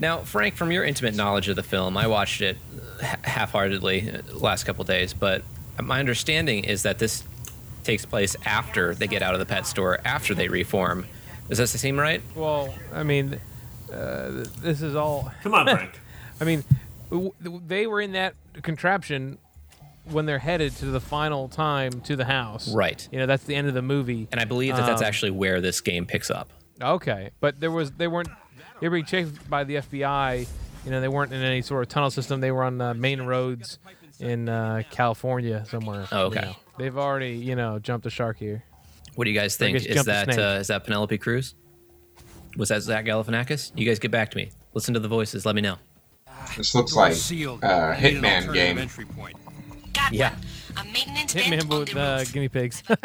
Now, Frank, from your intimate knowledge of the film, I watched it ha- half-heartedly uh, the last couple days, but my understanding is that this takes place after they get out of the pet store, after they reform. Does that seem right? Well, I mean, uh, this is all. Come on, Frank. I mean, w- w- they were in that contraption when they're headed to the final time to the house. Right. You know, that's the end of the movie. And I believe that that's Um, actually where this game picks up. Okay, but there was they weren't they were being chased by the FBI. You know, they weren't in any sort of tunnel system. They were on uh, main roads in uh, California somewhere. Oh, okay. you know. They've already, you know, jumped the shark here. What do you guys think? Is jump that uh, is that Penelope Cruz? Was that Zach Galifianakis? You guys get back to me. Listen to the voices. Let me know. This looks like uh, Hitman game. Yeah. A maintenance Hitman vent on with the uh, guinea pigs. All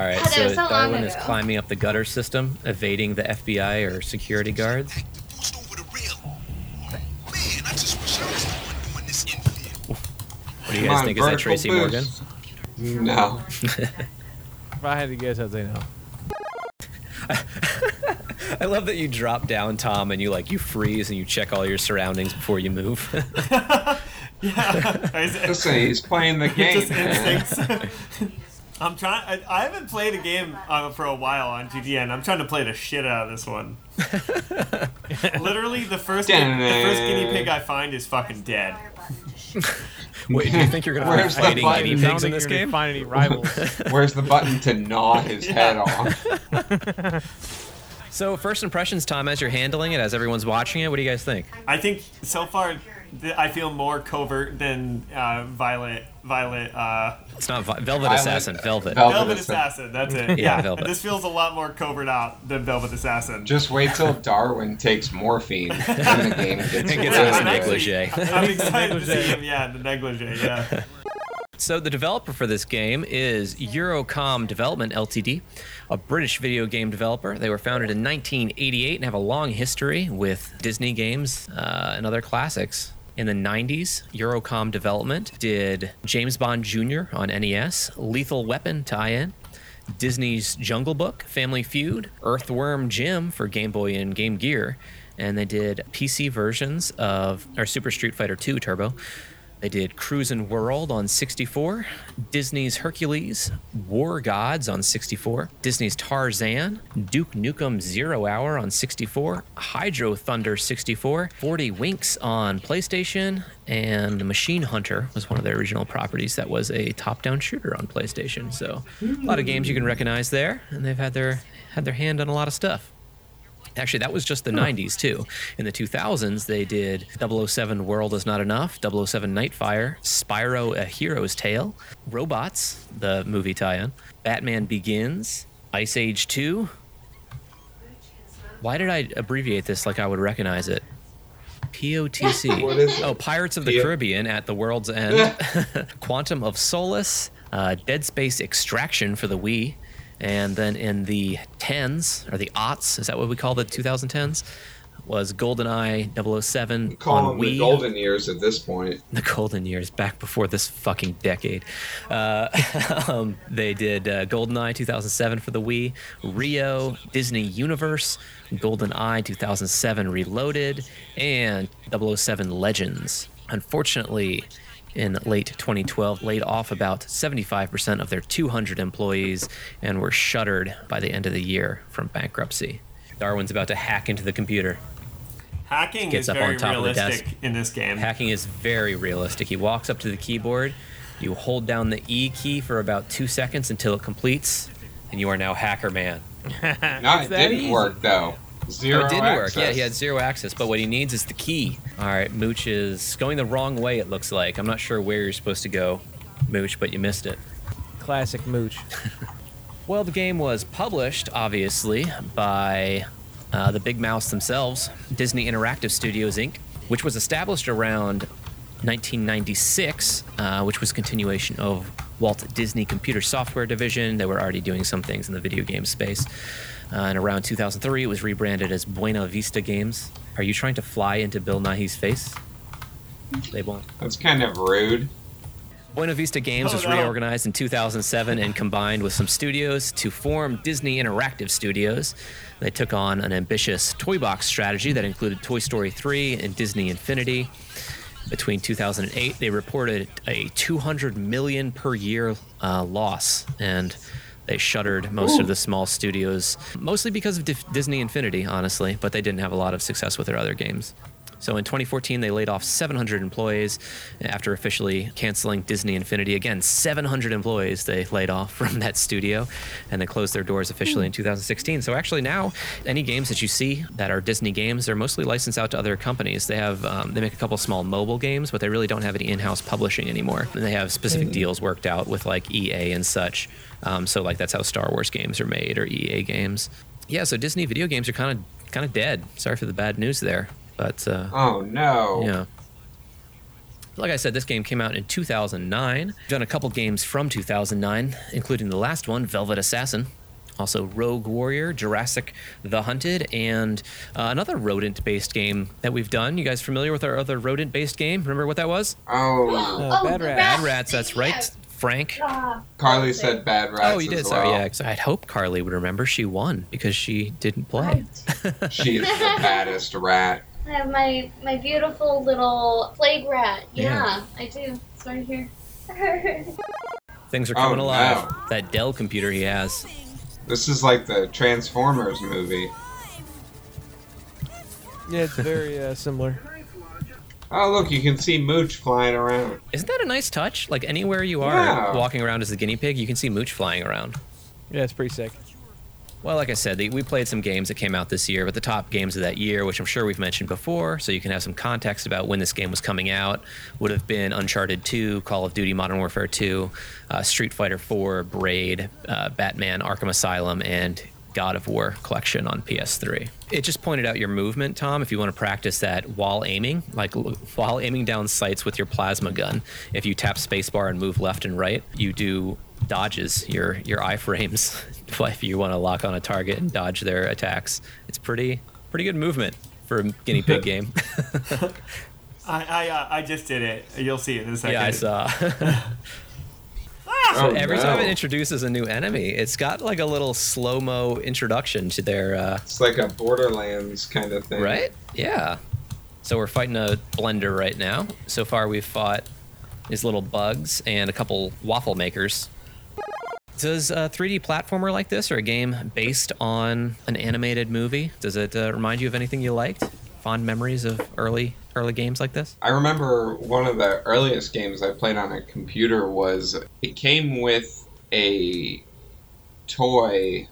right. Oh, So so long Darwin is climbing up the gutter system, evading the FBI or security guards. What do you guys on, think? Is that vertical Tracy Morgan? No. if I had to guess, I'd say no. I love that you drop down, Tom, and you like you freeze and you check all your surroundings before you move. Yeah. Is Listen, he's playing the game, just instincts. I'm trying. I, I haven't played a game uh, for a while on GTA, and I'm trying to play the shit out of this one. Literally, the first the first guinea pig I find is fucking dead. Fire button to shoot. Wait, do you think you're gonna find the fighting guinea pigs in this you're game? find any rivals. Where's the button to gnaw his head off? So, first impressions, Tom, as you're handling it, as everyone's watching it, what do you guys think? I think so far, th- I feel more covert than uh, Violet. Violet. Uh, It's not Vi- Velvet Violet- Assassin, Velvet. Velvet Velvet Assassin. Assassin. That's it. Yeah, Yeah. Velvet. This feels a lot more covert out than Velvet Assassin. Just wait till Darwin takes morphine and the game gets And gets really out of I'm negligee. I'm excited to see him. Yeah, the negligee. Yeah. So the developer for this game is Eurocom Development Ltd, a British video game developer. They were founded in 1988 and have a long history with Disney games uh, and other classics. In the 90s, Eurocom Development did James Bond Jr. on NES, Lethal Weapon tie-in, Disney's Jungle Book, Family Feud, Earthworm Jim for Game Boy and Game Gear, and they did PC versions of or Super Street Fighter 2 Turbo. They did Cruisin' World on 64, Disney's Hercules, War Gods on 64, Disney's Tarzan, Duke Nukem Zero Hour on 64, Hydro Thunder 64, 40 Winks on PlayStation, and Machine Hunter was one of their original properties that was a top-down shooter on PlayStation. So a lot of games you can recognize there, and they've had their had their hand on a lot of stuff. Actually, that was just the 90s too. In the 2000s, they did 007 World Is Not Enough, 007 Nightfire, Spyro A Hero's Tale, Robots, the movie tie in, Batman Begins, Ice Age 2. Why did I abbreviate this like I would recognize it? POTC. What is it? Oh, Pirates of the P- Caribbean at the World's End, Quantum of Solace, uh, Dead Space Extraction for the Wii, and then in the tens or the aughts, is that what we call the 2010s? Was GoldenEye 007 Call on them Wii? the golden years at this point. the golden years back before this fucking decade. Uh, um, they did uh, GoldenEye 2007 for the Wii, Rio, Disney Universe, GoldenEye 2007 Reloaded, and 007 Legends. Unfortunately, in late 2012, laid off about 75% of their 200 employees and were shuttered by the end of the year from bankruptcy. Darwin's about to hack into the computer. Hacking Gets is up very on top of the realistic desk. in this game. Hacking is very realistic. He walks up to the keyboard, you hold down the E key for about two seconds until it completes, and you are now Hacker Man. No, it that didn't easy. work though. Zero oh, it didn't work. Yeah, he had zero access, but what he needs is the key. All right, Mooch is going the wrong way, it looks like. I'm not sure where you're supposed to go, Mooch, but you missed it. Classic mooch. Well, the game was published, obviously, by uh, the Big Mouse themselves, Disney Interactive Studios Inc., which was established around 1996, uh, which was a continuation of Walt Disney Computer Software Division. They were already doing some things in the video game space. Uh, and around 2003, it was rebranded as Buena Vista Games. Are you trying to fly into Bill Nighy's face? They won't. That's kind of rude. Buena Vista Games Oh, was no. reorganized in 2007 and combined with some studios to form Disney Interactive Studios. They took on an ambitious toy box strategy that included Toy Story 3 and Disney Infinity. Between 2008, they reported a 200 million per year uh, loss, and they shuttered most of the small studios, mostly because of Dif- Disney Infinity, honestly. But they didn't have a lot of success with their other games. So in 2014, they laid off 700 employees eh, after officially canceling Disney Infinity. Again, 700 employees they laid off from that studio and they closed their doors officially hmm. in 2016. So actually, now any games that you see that are Disney games, they're mostly licensed out to other companies. They have um, they make a couple small mobile games, but they really don't have any in-house publishing anymore. And they have specific hmm. deals worked out with like EA and such. Um, so like that's how Star Wars games are made or EA games. Yeah, so Disney video games are kind of kind of dead. Sorry for the bad news there, but uh, Oh no. yeah. Like I said, this game came out in 2009. We've done a couple games from 2009, including the last one, Velvet Assassin. Also, Rogue Warrior, Jurassic The Hunted, and uh, another rodent based game that we've done. You guys familiar with our other rodent based game? Remember what that was? Oh, Uh, Bad the Rat. Bad. Rats, that's right. Frank. Carly said bad rats. Oh, you did. as Sorry, well. yeah. 'cause I'd hope Carly would remember. She won because she didn't play. right. She's the baddest rat. I have my my beautiful little plague rat. Yeah. Yeah, I do. It's right here. Things are Oh, coming alive. no. That Dell computer he has. This is like the Transformers movie. Yeah, it's very uh, similar. Oh, look, you can see Mooch flying around. Isn't that a nice touch? Like anywhere you are Yeah. walking around as a guinea pig, you can see Mooch flying around. Yeah, it's pretty sick. Well, like I said, the, we played some games that came out this year, but the top games of that year, which I'm sure we've mentioned before, so you can have some context about when this game was coming out, would have been Uncharted 2, Call of Duty Modern Warfare 2, uh, Street Fighter 4, Braid, uh, Batman Arkham Asylum, and God of War collection on PS3. It just pointed out your movement, Tom, if you want to practice that while aiming, like while aiming down sights with your plasma gun. If you tap spacebar and move left and right, you do dodges your your iframes if you want to lock on a target and dodge their attacks. It's pretty pretty good movement for a guinea pig game. I I, uh, I just did it. You'll see it in a second. yeah, I saw. Oh, Every no. time it introduces a new enemy, it's got like a little slow mo introduction to their uh, It's like a Borderlands kind of thing. Right? Yeah. So we're fighting a blender right now. So far, we've fought these little bugs and a couple waffle makers. Does a 3D platformer like this, or a game based on an animated movie, does it uh, remind you of anything you liked? Fond memories of early early games like this? I remember one of the earliest games I played on a computer was it came with a toy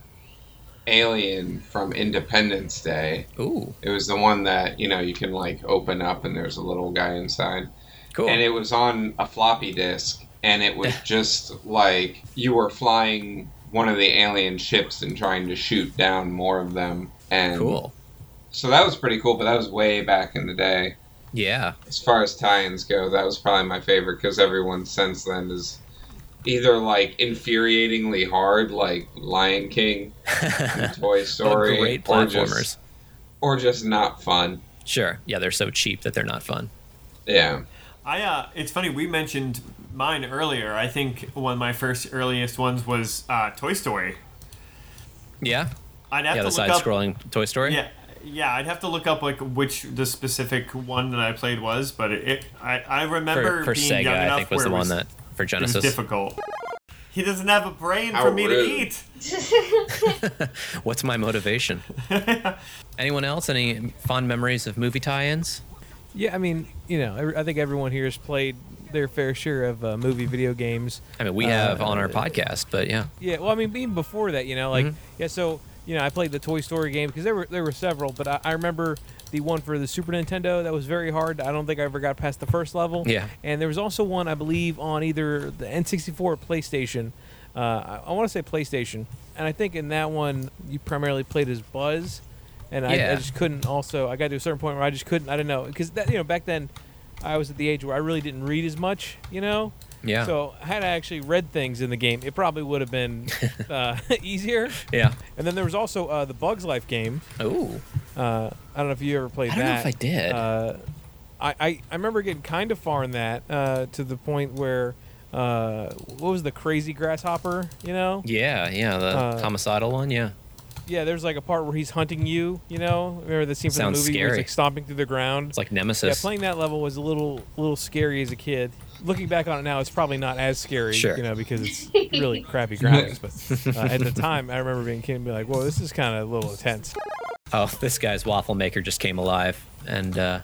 alien from Independence Day. Ooh, It was the one that, you know, you can like open up and there's a little guy inside. cool. And it was on a floppy disk and it was just like you were flying one of the alien ships and trying to shoot down more of them. And cool. So that was pretty cool, but that was way back in the day. Yeah. As far as tie-ins go, that was probably my favorite because everyone since then is either like infuriatingly hard, like Lion King, Toy Story, great or platformers. just or just not fun. Sure. Yeah, they're so cheap that they're not fun. Yeah, I uh, it's funny we mentioned mine earlier. I think one of my first earliest ones was uh, Toy Story. Yeah. I'd have Yeah, to the look side-scrolling Toy Story. Yeah, yeah. I'd have to look up like which the specific one that I played was, but it, it I I remember For, for being Sega, young enough I think was where the it one was, that for Genesis it was difficult. He doesn't have a brain How for me rude. to eat. What's my motivation? Anyone else? Any fond memories of movie tie-ins? Yeah, I mean, you know, every- I think everyone here has played their fair share of uh, movie video games. I mean, we Uh, have on our podcast, but yeah. Yeah, well, I mean, even before that, you know, like Mhm. yeah. So you know, I played the Toy Story game because there were there were several, but I, I remember the one for the Super Nintendo that was very hard. I don't think I ever got past the first level. Yeah. And there was also one I believe on either the N64 or PlayStation. Uh, I, I want to say PlayStation, and I think in that one you primarily played as Buzz, and I, I just couldn't. Also, I got to a certain point where I just couldn't. I don't know because that you know back then. I was at the age where I really didn't read as much, you know. Yeah. So had I actually read things in the game, it probably would have been uh, easier. yeah. And then there was also uh, the Bugs Life game. Ooh. Uh, I don't know if you ever played I don't know that. if I did. Uh, I, I I remember getting kind of far in that uh, to the point where uh, what was the crazy grasshopper? You know? Yeah, yeah, the homicidal one, yeah. Yeah, there's like a part where he's hunting you. You know? Remember the scene from Sounds the movie where he's like stomping through the ground? It's like Nemesis. Yeah, Nemesis. playing that level was a little little scary as a kid. Looking back on it now, it's probably not as scary, Sure. you know, because it's really crappy graphics. But uh, at the time, I remember being a kid and be like, "Whoa, this is kind of a little intense." oh, this guy's waffle maker just came alive and uh,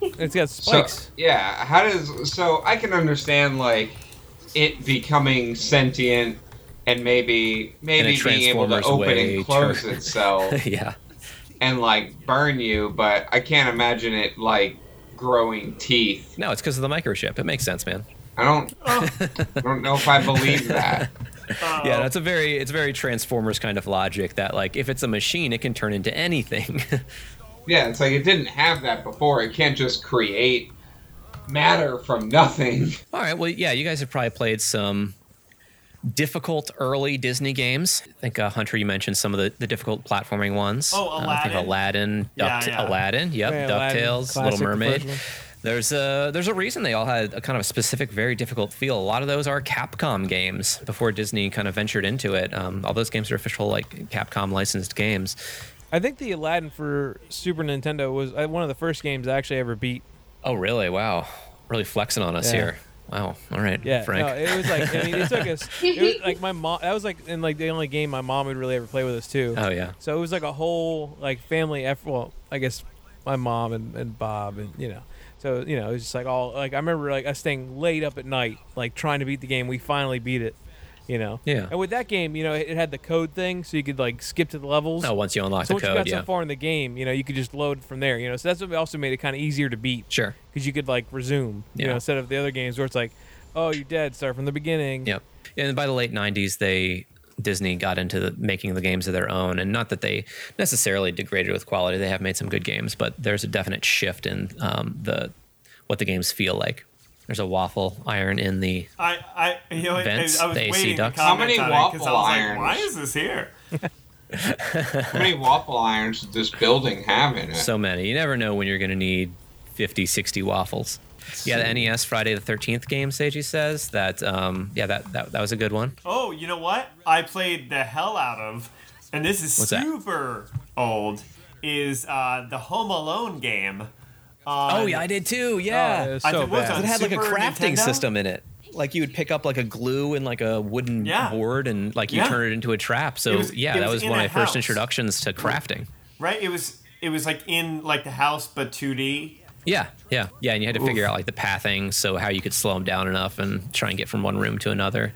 It's got So spikes. yeah, how does so I can understand like it becoming sentient and maybe maybe being able to open way and close to- itself yeah. and like burn you, but I can't imagine it like growing teeth. No, it's because of the microchip. It makes sense, man. I don't oh. I don't know if I believe that. Yeah, oh. that's a very it's very Transformers kind of logic that like if it's a machine, it can turn into anything. Yeah, it's like it didn't have that before. It can't just create matter from nothing. All right, well, yeah, you guys have probably played some difficult early Disney games. I think uh, Hunter, you mentioned some of the, the difficult platforming ones. Oh, Uh, I think Aladdin. Aladdin, Yeah, yeah. Aladdin, yep, Yeah, Aladdin, Ducktales, Little Mermaid. first one. There's a there's a reason they all had a kind of a specific, very difficult feel. A lot of those are Capcom games before Disney kind of ventured into it. Um, all those games are official like Capcom licensed games. I think the Aladdin for Super Nintendo was uh, one of the first games I actually ever beat. Oh, really? Wow, really flexing on us Yeah. here. Wow. All right, Yeah, Frank. no, it was like I mean, it took us. It was like my mom. That was like in like the only game my mom would really ever play with us too. oh yeah. So it was like a whole like family effort. Well, I guess my mom and, and Bob and you know. So you know it was just like all like I remember like us staying late up at night like trying to beat the game. We finally beat it. You know. Yeah. And with that game, you know, it, it had the code thing, so you could like skip to the levels. Oh, once you unlock so the once you got yeah. so far in the game, you know, you could just load from there. You know, so that's what also made it kind of easier to beat Sure. because you could like resume. You Yeah. know, instead of the other games where it's like, oh, you're dead. Start from the beginning. Yep. And by the late '90s, they Disney got into the, making the games of their own, and not that they necessarily degraded with quality. They have made some good games, but there's a definite shift in um, the what the games feel like. There's a waffle iron in the. I, I, you know, Vents, I was the AC waiting to ducts. How many on it 'cause I waffle was irons? like, why is this here? How many waffle irons does this building have in it? So many. You never know when you're going to need 50, 60 waffles. Yeah, the NES Friday the 13th game, Seiji says that. Um, yeah, that, that that was a good one. Oh, you know what? I played the hell out of, and this is What's that? super old. Is uh, the Home Alone game? Oh yeah, I did too. Oh, Yeah. it was I so think- what was bad. that? it had like a Super crafting Nintendo? system in it. Like you would pick up like a glue and like a wooden Yeah. board and like you Yeah. turn it into a trap. So It was- yeah, it that was was in one of a my first introductions to crafting. right? It was it was like in like the house, but 2D. Yeah, yeah, yeah, and you had to figure out like the pathing, so how you could slow them down enough and try and get from one room to another.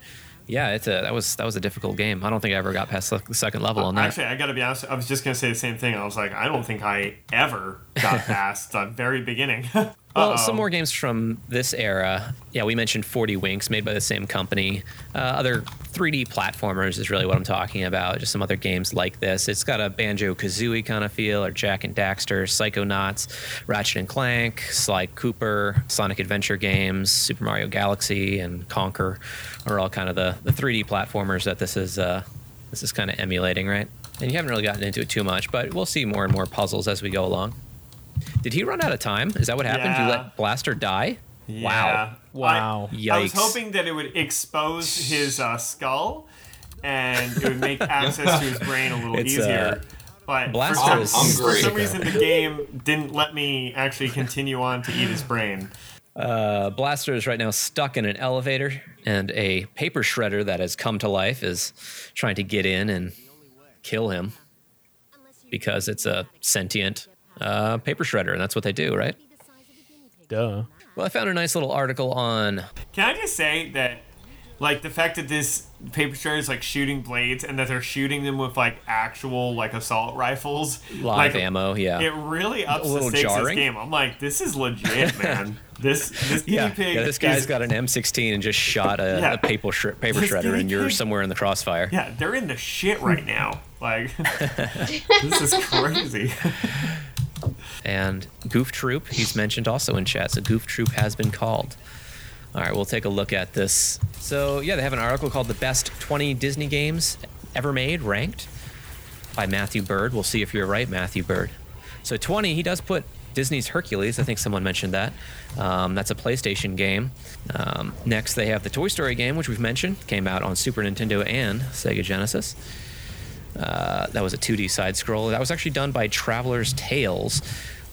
Yeah, it's a that was that was a difficult game. I don't think I ever got past the second level on that. Actually, I got to be honest. I was just gonna say the same thing. I was like, I don't think I ever got past the very beginning. Well, Uh-oh. some more games from this era. Yeah, we mentioned 40 Winks, made by the same company. Uh, other 3D platformers is really what I'm talking about. Just some other games like this. It's got a Banjo Kazooie kind of feel, or Jak and Daxter, Psychonauts, Ratchet and Clank, Sly Cooper, Sonic Adventure games, Super Mario Galaxy, and Conker are all kind of the, the 3D platformers that this is uh, this is kind of emulating, right? And you haven't really gotten into it too much, but we'll see more and more puzzles as we go along. Did he run out of time? Is that what happened? You let Blaster die? Yeah. Wow. I, I was hoping that it would expose his uh, skull and it would make access to his brain a little It's, easier. uh, but Blaster for some, is- for some reason, the game didn't let me actually continue on to eat his brain. Uh, Blaster is right now stuck in an elevator, and a paper shredder that has come to life is trying to get in and kill him because it's a sentient uh, paper shredder, and that's what they do, right? Duh. Well, I found a nice little article on. Can I just say that, like, the fact that this paper shredder is like shooting blades and that they're shooting them with like actual like assault rifles, Live like, ammo, yeah. It really ups little the stakes of jarring. this game. I'm like, this is legit, man. this this guinea Yeah, pig. yeah, this guy's is- got an M16 and just shot a, Yeah. a paper, shred paper This shredder, and you're pig- somewhere in the crossfire. Yeah, they're in the shit right now. Like, this is crazy. And Goof Troop, he's mentioned also in chat. So Goof Troop has been called. All right, we'll take a look at this. So yeah, they have an article called "The Best 20 Disney Games Ever Made," ranked by Matthew Bird. We'll see if you're right, Matthew Bird. So 20, he does put Disney's Hercules. I think someone mentioned that. Um, that's a PlayStation game. Um, next, they have the Toy Story game, which we've mentioned, came out on Super Nintendo and Sega Genesis. Uh, that was a 2D side scroll. That was actually done by Traveller's Tales,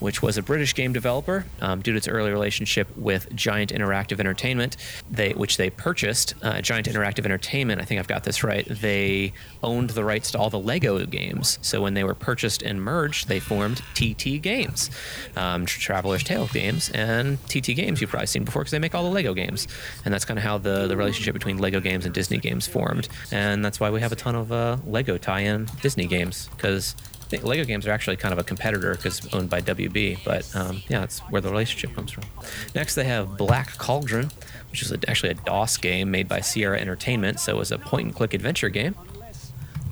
which was a British game developer um, due to its early relationship with Giant Interactive Entertainment, they which they purchased. Uh, Giant Interactive Entertainment, I think I've got this right. They owned the rights to all the Lego games. So when they were purchased and merged, they formed TT Games, um, Traveller's Tale games, and TT Games you've probably seen before because they make all the Lego games, and that's kind of how the the relationship between Lego games and Disney games formed, and that's why we have a ton of uh, Lego tie-in Disney games because think Lego games are actually kind of a competitor because owned by WB, but um, yeah, that's where the relationship comes from. Next, they have Black Cauldron, which is a, actually a DOS game made by Sierra Entertainment, so it was a point-and-click adventure game.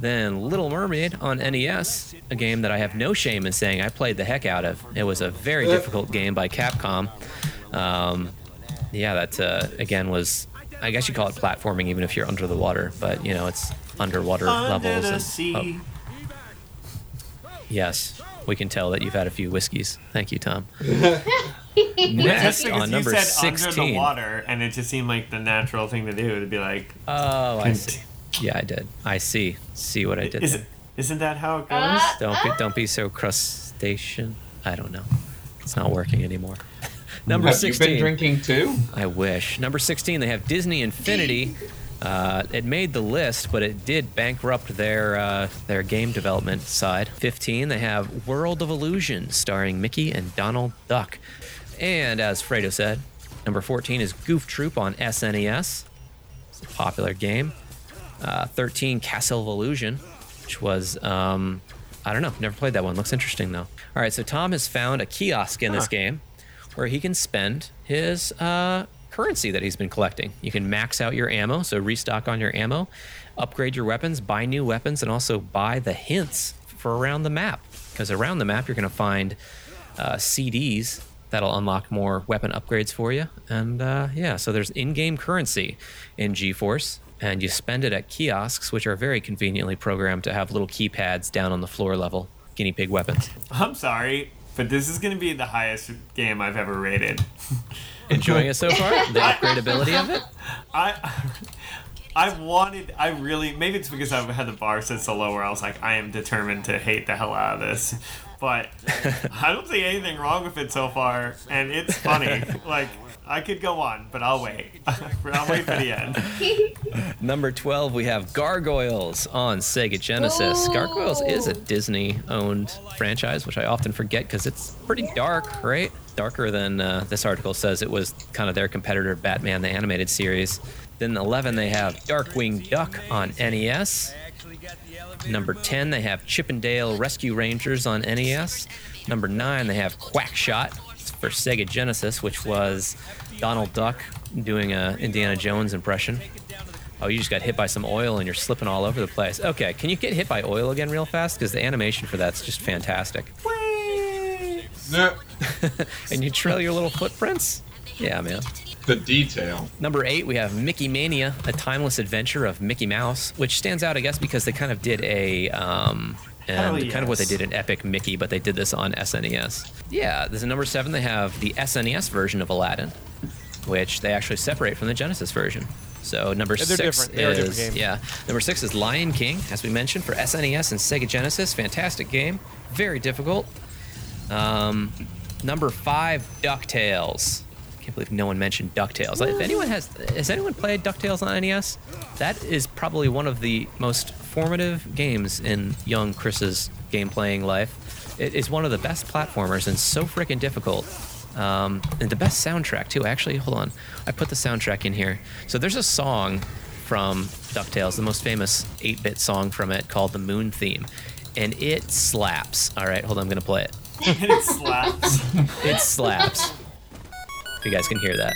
Then Little Mermaid on NES, a game that I have no shame in saying I played the heck out of. It was a very difficult game by Capcom. Um, yeah, that uh, again was, I guess you call it platforming even if you're under the water, but you know it's underwater Under levels. and- sea. Yes, we can tell that you've had a few whiskeys. Thank you, Tom. That's Next because on you number said under the water, and it just seemed like the natural thing to do to be like, Oh, I see. Yeah, I did. I see. See what I did. is there. it, isn't that how it goes? Uh, Don't be, don't be so crustacean. I don't know. It's not working anymore. Number Have 16. you been drinking too? I wish. Number 16, they have Disney Infinity. Uh, it made the list, but it did bankrupt their uh, their game development side. 15, they have World of Illusion, starring Mickey and Donald Duck. And as Fredo said, number 14 is Goof Troop on SNES. It's a popular game. Uh, 13, Castle of Illusion, which was um, I don't know, never played that one. Looks interesting though. All right, so Tom has found a kiosk in this game where he can spend his uh, currency that he's been collecting. You can max out your ammo, so restock on your ammo, upgrade your weapons, buy new weapons, and also buy the hints for around the map. Because around the map, you're going to find uh, CDs that'll unlock more weapon upgrades for you. And uh, yeah, so there's in game currency in G-Force, and you spend it at kiosks, which are very conveniently programmed to have little keypads down on the floor level, guinea pig weapons. I'm sorry, but this is going to be the highest game I've ever rated. Enjoying it so far? The upgradability of it? I I wanted I really maybe it's because I've had the bar set so low where I was like I am determined to hate the hell out of this. But I don't see anything wrong with it so far and it's funny. like I could go on, but I'll wait. I'll wait for the end. Number 12, we have Gargoyles on Sega Genesis. Ooh. Gargoyles is a Disney owned franchise, which I often forget because it's pretty dark, right? Darker than uh, this article says it was kind of their competitor, Batman the Animated Series. Then 11, they have Darkwing Duck on NES. Number 10, they have Chip 'n Dale Rescue Rangers on NES. Number 9, they have Quackshot for Sega Genesis, which was Donald Duck doing a Indiana Jones impression. Oh, you just got hit by some oil and you're slipping all over the place. Okay, can you get hit by oil again real fast? Because the animation for that's just fantastic. No. And you trail your little footprints? Yeah, man. The detail. Number eight, we have Mickey Mania, a timeless adventure of Mickey Mouse, which stands out, I guess, because they kind of did a. Um, Hell and kind of what they did in Epic Mickey, but they did this on SNES. Yeah, there's a number seven. They have the SNES version of Aladdin, which they actually separate from the Genesis version. So number Yeah, six different. They are different is yeah. Number six is Lion King, as we mentioned for SNES and Sega Genesis. Fantastic game, very difficult. Um, number five, Ducktales. I Can't believe no one mentioned Ducktales. If anyone has, has anyone played Ducktales on NES? That is probably one of the most formative games in young Chris's game playing life. It is one of the best platformers and so freaking difficult. Um, and the best soundtrack too. Actually, hold on, I put the soundtrack in here. So there's a song from Ducktales, the most famous 8-bit song from it, called "The Moon Theme," and it slaps. All right, hold on, I'm gonna play it. it slaps. It slaps. if you guys can hear that.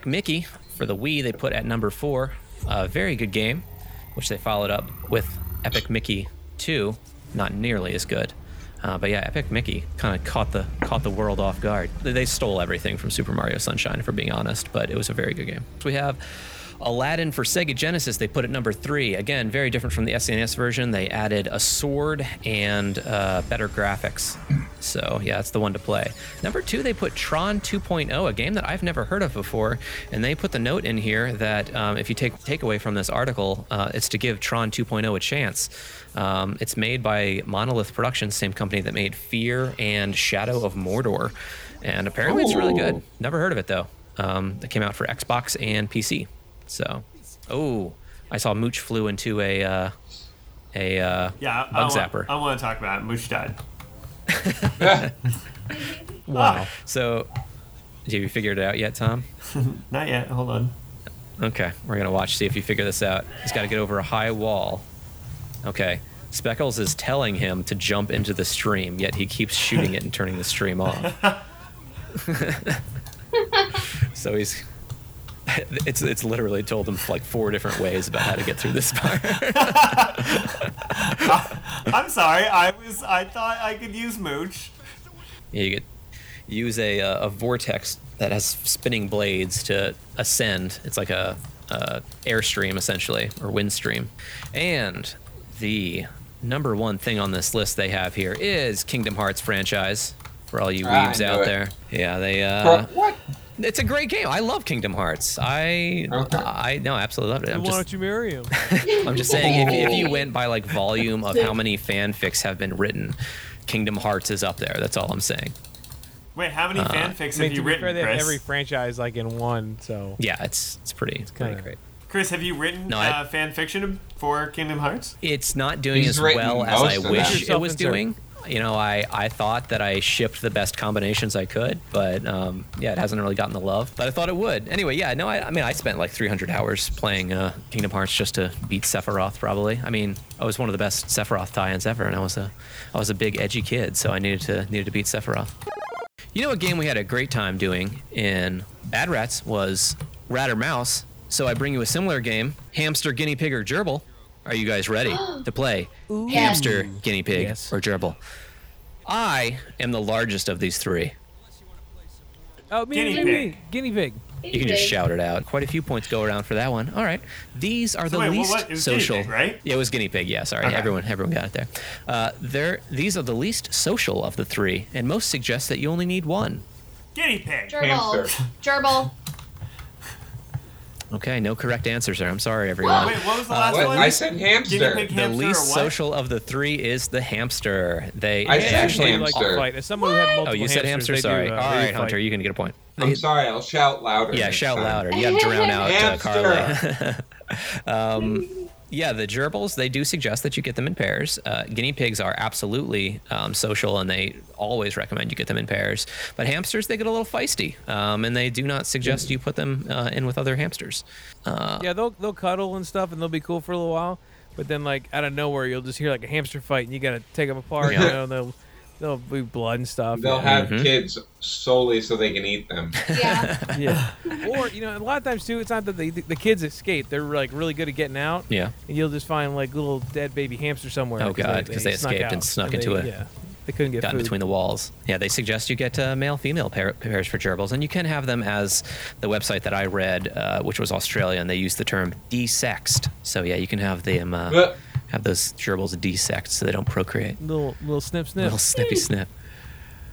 Epic Mickey for the Wii they put at number four. A very good game, which they followed up with Epic Mickey 2. Not nearly as good. Uh, but yeah, Epic Mickey kind of caught the caught the world off guard. They stole everything from Super Mario Sunshine, if we're being honest, but it was a very good game. So we have Aladdin for Sega Genesis. They put it number three. Again, very different from the SNES version. They added a sword and uh, better graphics. So yeah, that's the one to play. Number two, they put Tron 2.0, a game that I've never heard of before, and they put the note in here that um, if you take take away from this article, uh, it's to give Tron 2.0 a chance. Um, it's made by Monolith Productions, same company that made Fear and Shadow of Mordor, and apparently it's really good. Never heard of it though. Um, it came out for Xbox and PC. So, oh, I saw Mooch flew into a uh, a uh, Yeah, I, I, bug want, zapper. I want to talk about it. Mooch died. Wow. So, have you figured it out yet, Tom? Not yet. Hold on. Okay, we're gonna watch see if you figure this out. He's got to get over a high wall. Okay, Speckles is telling him to jump into the stream, yet he keeps shooting it and turning the stream off. so he's. It's it's literally told them like four different ways about how to get through this part. I'm sorry. I was. I thought I could use Mooch. you get use a uh, a vortex that has spinning blades to ascend. It's like a, a airstream essentially or wind stream. And the number one thing on this list they have here is Kingdom Hearts franchise. For all you Ah, weebs out it. there, yeah, they. Uh, what? It's a great game. I love Kingdom Hearts. I, Okay. I no, absolutely love it. I'm Why just, don't you marry him? I'm just saying, if, if you went by like volume of how many fanfics have been written, Kingdom Hearts is up there. That's all I'm saying. Wait, how many fanfics I have mean, you to be written, fair, they have every franchise like in one, so Yeah, it's it's pretty, it's kinda- great. Chris, have you written No, I- uh, fan fiction for Kingdom Hearts? It's not doing He's as well as I wish it was insert. doing. You know, I, I thought that I shipped the best combinations I could, but um, yeah, it hasn't really gotten the love. But I thought it would. Anyway, yeah, no, I, I mean, I spent like 300 hours playing uh, Kingdom Hearts just to beat Sephiroth. Probably. I mean, I was one of the best Sephiroth tie-ins ever, and I was a I was a big edgy kid, so I needed to needed to beat Sephiroth. You know, a game we had a great time doing in Bad Rats was Rat or Mouse. So I bring you a similar game, Hamster, Guinea Pig, or Gerbil. Are you guys ready to play Hamster, Guinea Pig, Yes. or Gerbil? I am the largest of these three. oh, me, Guinea me, pig. me, guinea pig. You can just shout it out. Quite a few points go around for that one. All right. These are the wait, least what? It was social. pig, right? Yeah, it was guinea pig. Yeah, sorry. Okay. Everyone, everyone got it there. Uh, they're, these are the least social of the three, and most suggest that you only need one. Guinea pig. Gerbil. Hamster. Gerbil. Okay, no correct answers there. I'm sorry, everyone. Wait, what was the Uh, last What? one? I said hamster. Guinea pig, the least social of the three is the hamster. They, I they said actually. like to fight. As someone who had multiple Oh, you said hamster. they do, Sorry. uh, All they do right, Hunter, fight. you can get a point. I'm sorry. I'll shout louder. Yeah, shout time. louder. You got to drown out uh, Hamster. Carly. um, yeah, the gerbils, they do suggest that you get them in pairs. Uh, guinea pigs are absolutely um, social and they always recommend you get them in pairs. But hamsters, they get a little feisty um, and they do not suggest you put them uh, in with other hamsters. Uh, Yeah, they'll they'll cuddle and stuff, and they'll be cool for a little while. But then, like out of nowhere, you'll just hear like a hamster fight, and you gotta take them apart. Yeah. You know, they'll they'll be blood and stuff. They'll yeah. have Mhm. kids solely so they can eat them. Yeah. yeah. Or you know, a lot of times too, it's not that the the kids escape; they're like really good at getting out. yeah. And you'll just find like little dead baby hamster somewhere. Oh, god, because they snuck escaped and snuck they- into a- Yeah, they couldn't get got in food. between the walls. Yeah, they suggest you get uh, male female pair, pairs for gerbils, and you can have them as the website that I read, uh, which was Australian. They used the term desexed. So yeah, you can have them uh, But have those gerbils desexed so they don't procreate. little little snip snip. Little snippy snip.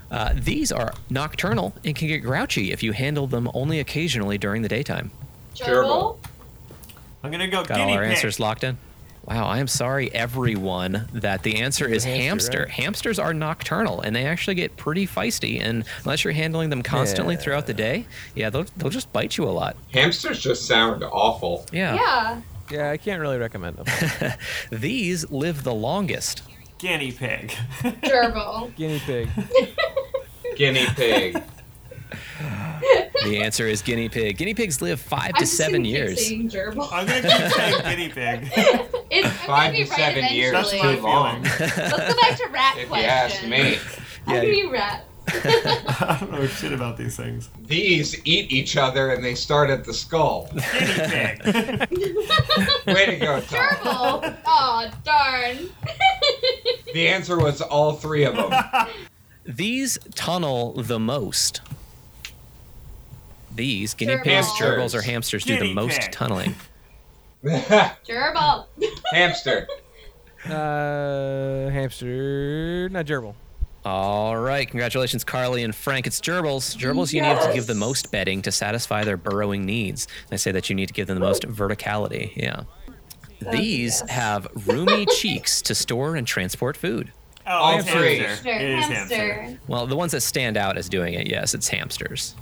Uh, these are nocturnal and can get grouchy if you handle them only occasionally during the daytime. Gerbil. I'm gonna go Got guinea all our pig. answers locked in. Wow, I am sorry, everyone, that the answer is hamster, hamster. right? Hamsters are nocturnal, and they actually get pretty feisty. And unless you're handling them constantly Yeah. throughout the day, yeah, they'll, they'll just bite you a lot. hamsters just sound awful. Yeah. Yeah. Yeah, I can't really recommend them. These live the longest. Guinea pig. Gerbil. Guinea pig. Guinea pig. The answer is guinea pig. Guinea pigs live five I'm to seven gonna keep years. saying Gerbil. I'm gonna keep saying guinea pig. It's, I'm Five gonna right seven years That's too long. Let's go back to rat If you ask me. Yeah. gonna be rat. I don't know shit about these things. These eat each other and they start at the skull. Guinea pig. Way to go, Tom. Gerbil. oh darn. The answer was all three of them. These tunnel the most. These guinea Gerbils. pigs, Hamsters. gerbils, or hamsters do the most pig. tunneling. Gerbil. Hamster. Uh, hamster, not gerbil. All right, congratulations, Carly and Frank. It's gerbils. Gerbils, you need to give the most bedding to satisfy their burrowing needs. They say that you need to give them the most verticality. Yeah. Oh, These yes. have roomy cheeks to store and transport food. Oh, All it's three. hamster. Hamster. It is hamster. Hamster. Well, the ones that stand out as doing it, yes, it's hamsters.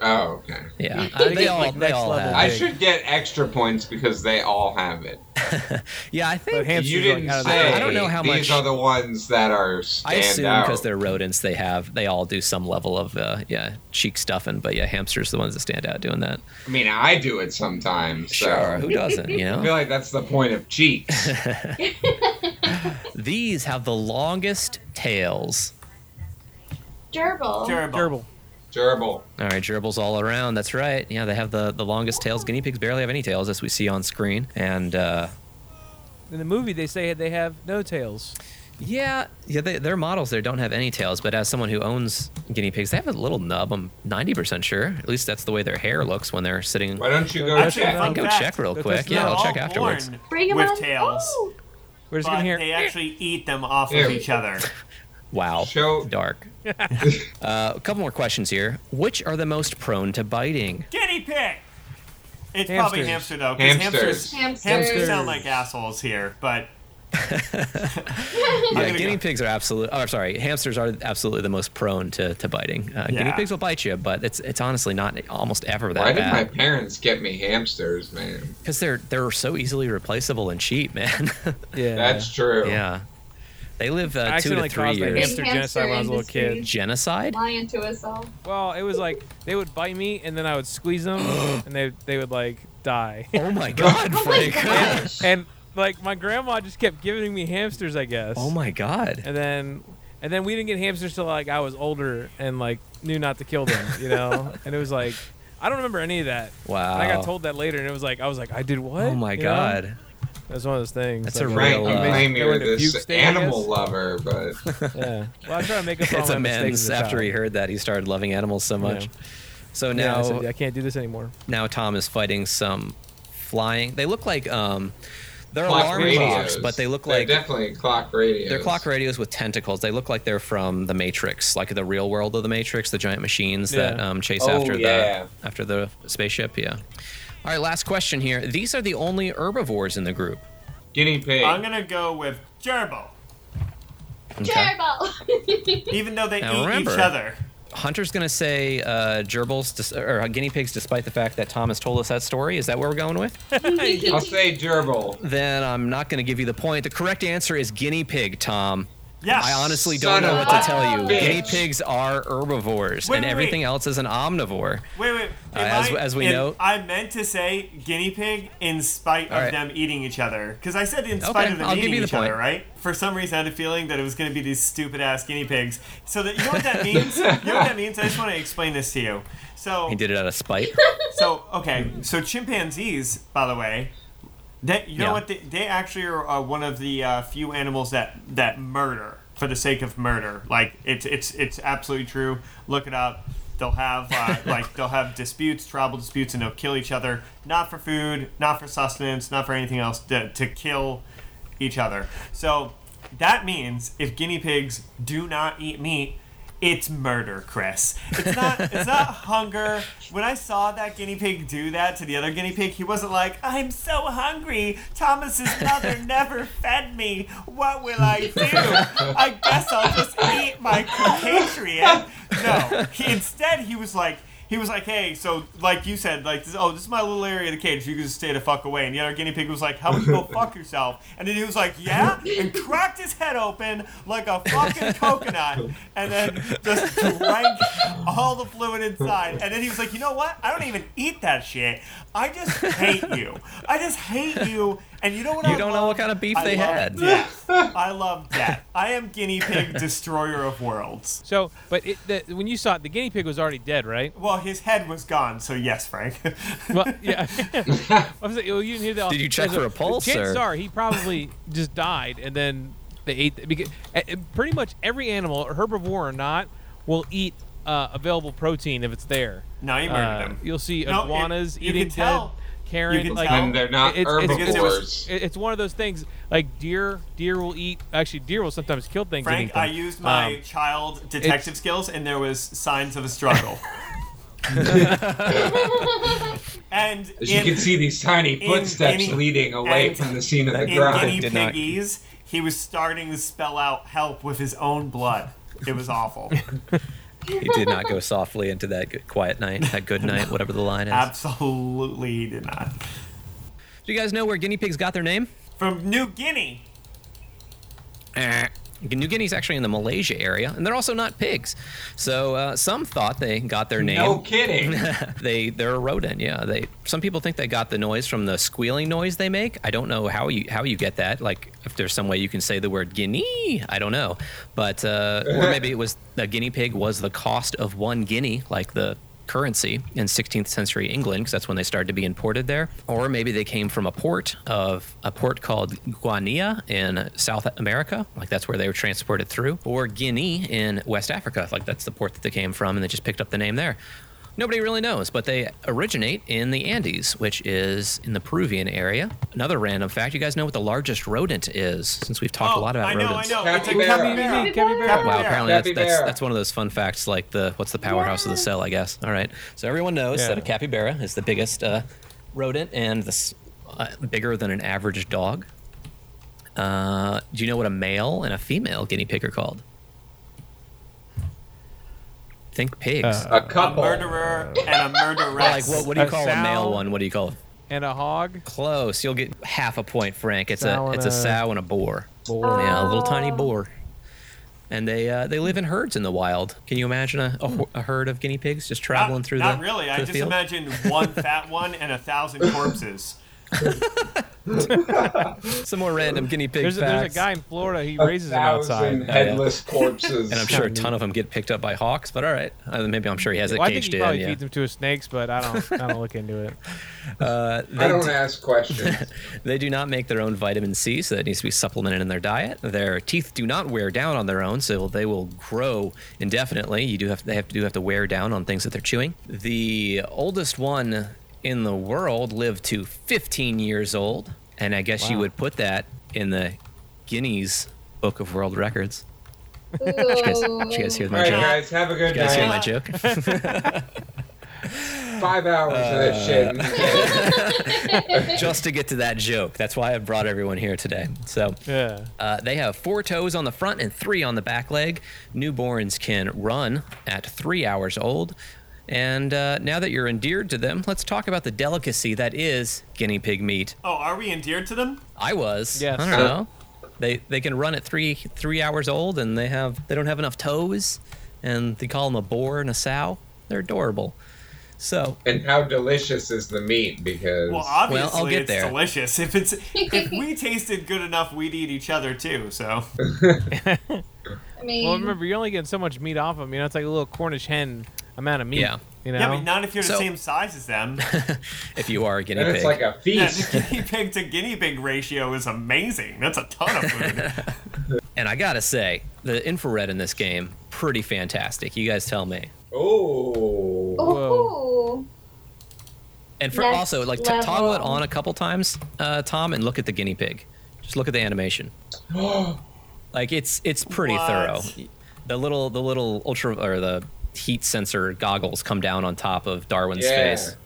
Oh, okay. Yeah, Gotta they get, all like, they next all level have. I should get extra points because they all have it. yeah, I think hamsters you didn't out of say. I don't know how these much- are the ones that are stand I assume because they're rodents, they have they all do some level of uh, yeah cheek stuffing. But yeah, hamsters are the ones that stand out doing that. I mean, I do it sometimes. So Sure, who doesn't? You know, I feel like that's the point of cheeks. These have the longest tails. Gerbil. Gerbil. gerbil. Gerbil. All right, gerbils all around. That's right. Yeah, they have the, the longest tails. Guinea pigs barely have any tails, as we see on screen. And uh, In the movie, they say they have no tails. yeah, yeah, they, their models there don't have any tails. But as someone who owns guinea pigs, they have a little nub. I'm 90% sure. At least that's the way their hair looks when they're sitting. Why don't you go Actually, check? I fun can go fact, check real quick. Yeah, I'll check afterwards. Bring them with on. tails, Oh. We're just but gonna hear. they actually eat them off Here. of each other. Wow, Show- dark. uh, a couple more questions here. Which are the most prone to biting? Guinea pig. It's probably Hamsters. hamster though, because Hamsters. hamsters, Hamsters. hamsters sound like assholes here, but Yeah, guinea go- pigs are absolutely. Oh, sorry, hamsters are absolutely the most prone to, to biting. Uh, Guinea pigs will bite you, but it's it's honestly not almost ever that Why that did my parents get me hamsters, man? because they're they're so easily replaceable and cheap, man. Yeah. That's true. yeah, they live uh, two to three caused a years. hamster genocide when I was a little kid. Genocide? Lying to us all. Well, it was like they would bite me, and then I would squeeze them, and they they would like die. Oh my god, Oh my Frank! gosh. and like my grandma just kept giving me hamsters, I guess. oh my god! And then and then we didn't get hamsters till like I was older and like knew not to kill them, you know. and it was like I don't remember any of that. Wow. And I got told that later, and it was like I was like I did what? Oh my You know? god! That's one of those things. That's like, a Frank, real, you uh, claim you're were in a this fugue state, I animal lover, but Yeah. Well, I try to make up for all It's my amends after he heard that he started loving animals so much. Yeah. So Yeah, now I, said, I can't do this anymore. now Tom is fighting some flying. They look like um, they're clock alarm radios. clocks, but they look They're like definitely clock radios. they're clock radios with tentacles. They look like they're from the Matrix, like the real world of the Matrix, the giant machines that um, chase Oh, after yeah. the after the spaceship. Yeah. All right, last question here. These are the only herbivores in the group. Guinea pig. I'm gonna go with gerbil, Okay. Gerbil. even though they Now eat remember- each other. Hunter's gonna say uh, gerbils dis- or uh, guinea pigs, despite the fact that Tom has told us that story. Is that where we're going with? I'll say gerbil. then I'm not gonna give you the point. The correct answer is guinea pig, Tom. Yes. I honestly Son don't know what to tell you. bitch. Guinea pigs are herbivores, Wait, and wait, everything wait. else is an omnivore. Wait, wait. Uh, as- I- as we know- I meant to say guinea pig in spite of right. them eating each other. Because I said in spite Okay, of them I'll eating the each other, right? For some reason, I had a feeling that it was going to be these stupid ass guinea pigs. So that you know what that means? you know what that means? I just want to explain this to you. So He did it out of spite. So okay, so chimpanzees, by the way, they you know what they, they actually are uh, one of the uh, few animals that that murder for the sake of murder. Like it's it's it's absolutely true. Look it up. They'll have uh, like they'll have disputes, tribal disputes, and they'll kill each other, not for food, not for sustenance, not for anything else, to, to kill each other. So that means if guinea pigs do not eat meat, it's murder, Chris. It's not it's not hunger. When I saw that guinea pig do that to the other guinea pig, he wasn't like, I'm so hungry. Thomas's mother never fed me. What will I do? I guess I'll just eat my compatriot. No. He, instead he was like he was like, hey, so like you said, like, this, oh, this is my little area of the cage. You can just stay the fuck away. And the other guinea pig was like, how about you go fuck yourself? And then he was like, yeah, and cracked his head open like a fucking coconut, and then just drank all the fluid inside. And then he was like, you know what? I don't even eat that shit. I just hate you. I just hate you. And you know what? You I don't know what kind of beef I they had. Death. I love that. I am guinea pig destroyer of worlds. So, but it, the, when you saw it, the guinea pig was already dead, right? Well, his head was gone, so yes, Frank. Well, yeah. I was like, well, you didn't hear that. Did you check for a pulse, Chances or- are he probably just died, and then They ate because uh, uh, pretty much every animal, herbivore or not, will eat uh, available protein if it's there. No, you Uh, murdered him. You'll see No, it- iguanas you eating can tell. Dead carrot. can like tell. And they're not it's, it's, herbivores. it's, it's one of those things. Like deer, deer will eat. Actually, deer will sometimes kill things. Frank, eating. I used my Um, child detective skills, and there was signs of a struggle. and As you in, can see these tiny in footsteps leading away from the scene of the crime. in guinea crime. Not- piggies, he was starting to spell out help with his own blood. It was awful. He did not go softly into that quiet night, that good night, whatever the line is. Absolutely, he did not. Do you guys know where guinea pigs got their name? From New Guinea. Eh. New Guinea's actually in the Malaysia area, and they're also not pigs. So uh, some thought they got their name. No kidding. they they're a rodent. Yeah, they. Some people think they got the noise from the squealing noise they make. I don't know how you how you get that. Like if there's some way you can say the word guinea, I don't know. But uh, or maybe it was the guinea pig was the cost of one guinea, like the currency in 16th century England, because that's when they started to be imported there. Or maybe they came from a port of a port called Guinea in South America, like that's where they were transported through. Or Guinea in West Africa, like that's the port that they came from, and they just picked up the name there. Nobody really knows, but they originate in the Andes, which is in the Peruvian area. Another random fact: you guys know what the largest rodent is? Since we've talked oh, a lot about I know, rodents. I know. It's a Capybara. capybara. Capybara. Wow, apparently that's, that's that's one of those fun facts, like the what's the powerhouse of the cell, I guess. All right, so everyone knows Yeah. that a capybara is the biggest uh, rodent and this uh, bigger than an average dog. Uh, do you know what a male and a female guinea pig are called? Think pigs. Uh, A A couple. murderer and a murderess. like what? What do you a call a male sow. one? What do you call it? and a hog. Close. You'll get half a point, Frank. It's Sow a it's a a- sow and a boar. Boar. Yeah, a little tiny Oh. boar. And they uh, they live in herds in the wild. Can you imagine a, a, a herd of guinea pigs just traveling not, through not the really. through I just field? imagine one fat one and a thousand corpses. Some more random guinea pig There's a, there's a guy in Florida. He A raises them thousand outside. headless corpses. and I'm sure a ton of them get picked up by hawks. But all right, uh, maybe I'm sure he has it Well, I think caged he probably in. Yeah. feeds them to his snakes, but I don't. I don't look into it. Uh, I they, don't d- ask questions. they do not make their own vitamin C, so that needs to be supplemented in their diet. Their teeth do not wear down on their own, so they will grow indefinitely. You do have they have to do have to wear down on things that they're chewing. The oldest one in the world lived to 15 years old, and I guess you would put that in the Guinness Book of World Records. Did you guys, did you guys hear my right, joke? guys, have a good You guys hear my joke? Five hours of Uh, this shit. Just to get to that joke. That's why I brought everyone here today. So Yeah. uh, they have four toes on the front and three on the back leg. Newborns can run at three hours old. And uh, now that you're endeared to them, let's talk about the delicacy that is guinea pig meat. Oh, are we endeared to them? I was. Yes. I don't know. They they can run at three three hours old, and they have they don't have enough toes, and they call them a boar and a sow. They're adorable. So and how delicious is the meat? Because Well, obviously I'll get it's there. delicious. If it's if we tasted good enough, we'd eat each other too. So I mean, Well, remember you're only getting so much meat off them. You know, it's like a little Cornish hen amount of meat. Yeah. You know. yeah, but not if you're the So- same size as them. if you are a guinea then pig, it's like a Yeah, feast. the guinea pig to guinea pig ratio is amazing. That's a ton of food. and I gotta say, the infrared in this game pretty fantastic. You guys tell me. Oh. ooh. And for Next also like t- toggle it on a couple times, uh, Tom, and look at the guinea pig. Just look at the animation. Like it's it's pretty What? thorough. The little the little ultra or the heat sensor goggles come down on top of Darwin's Yeah. face,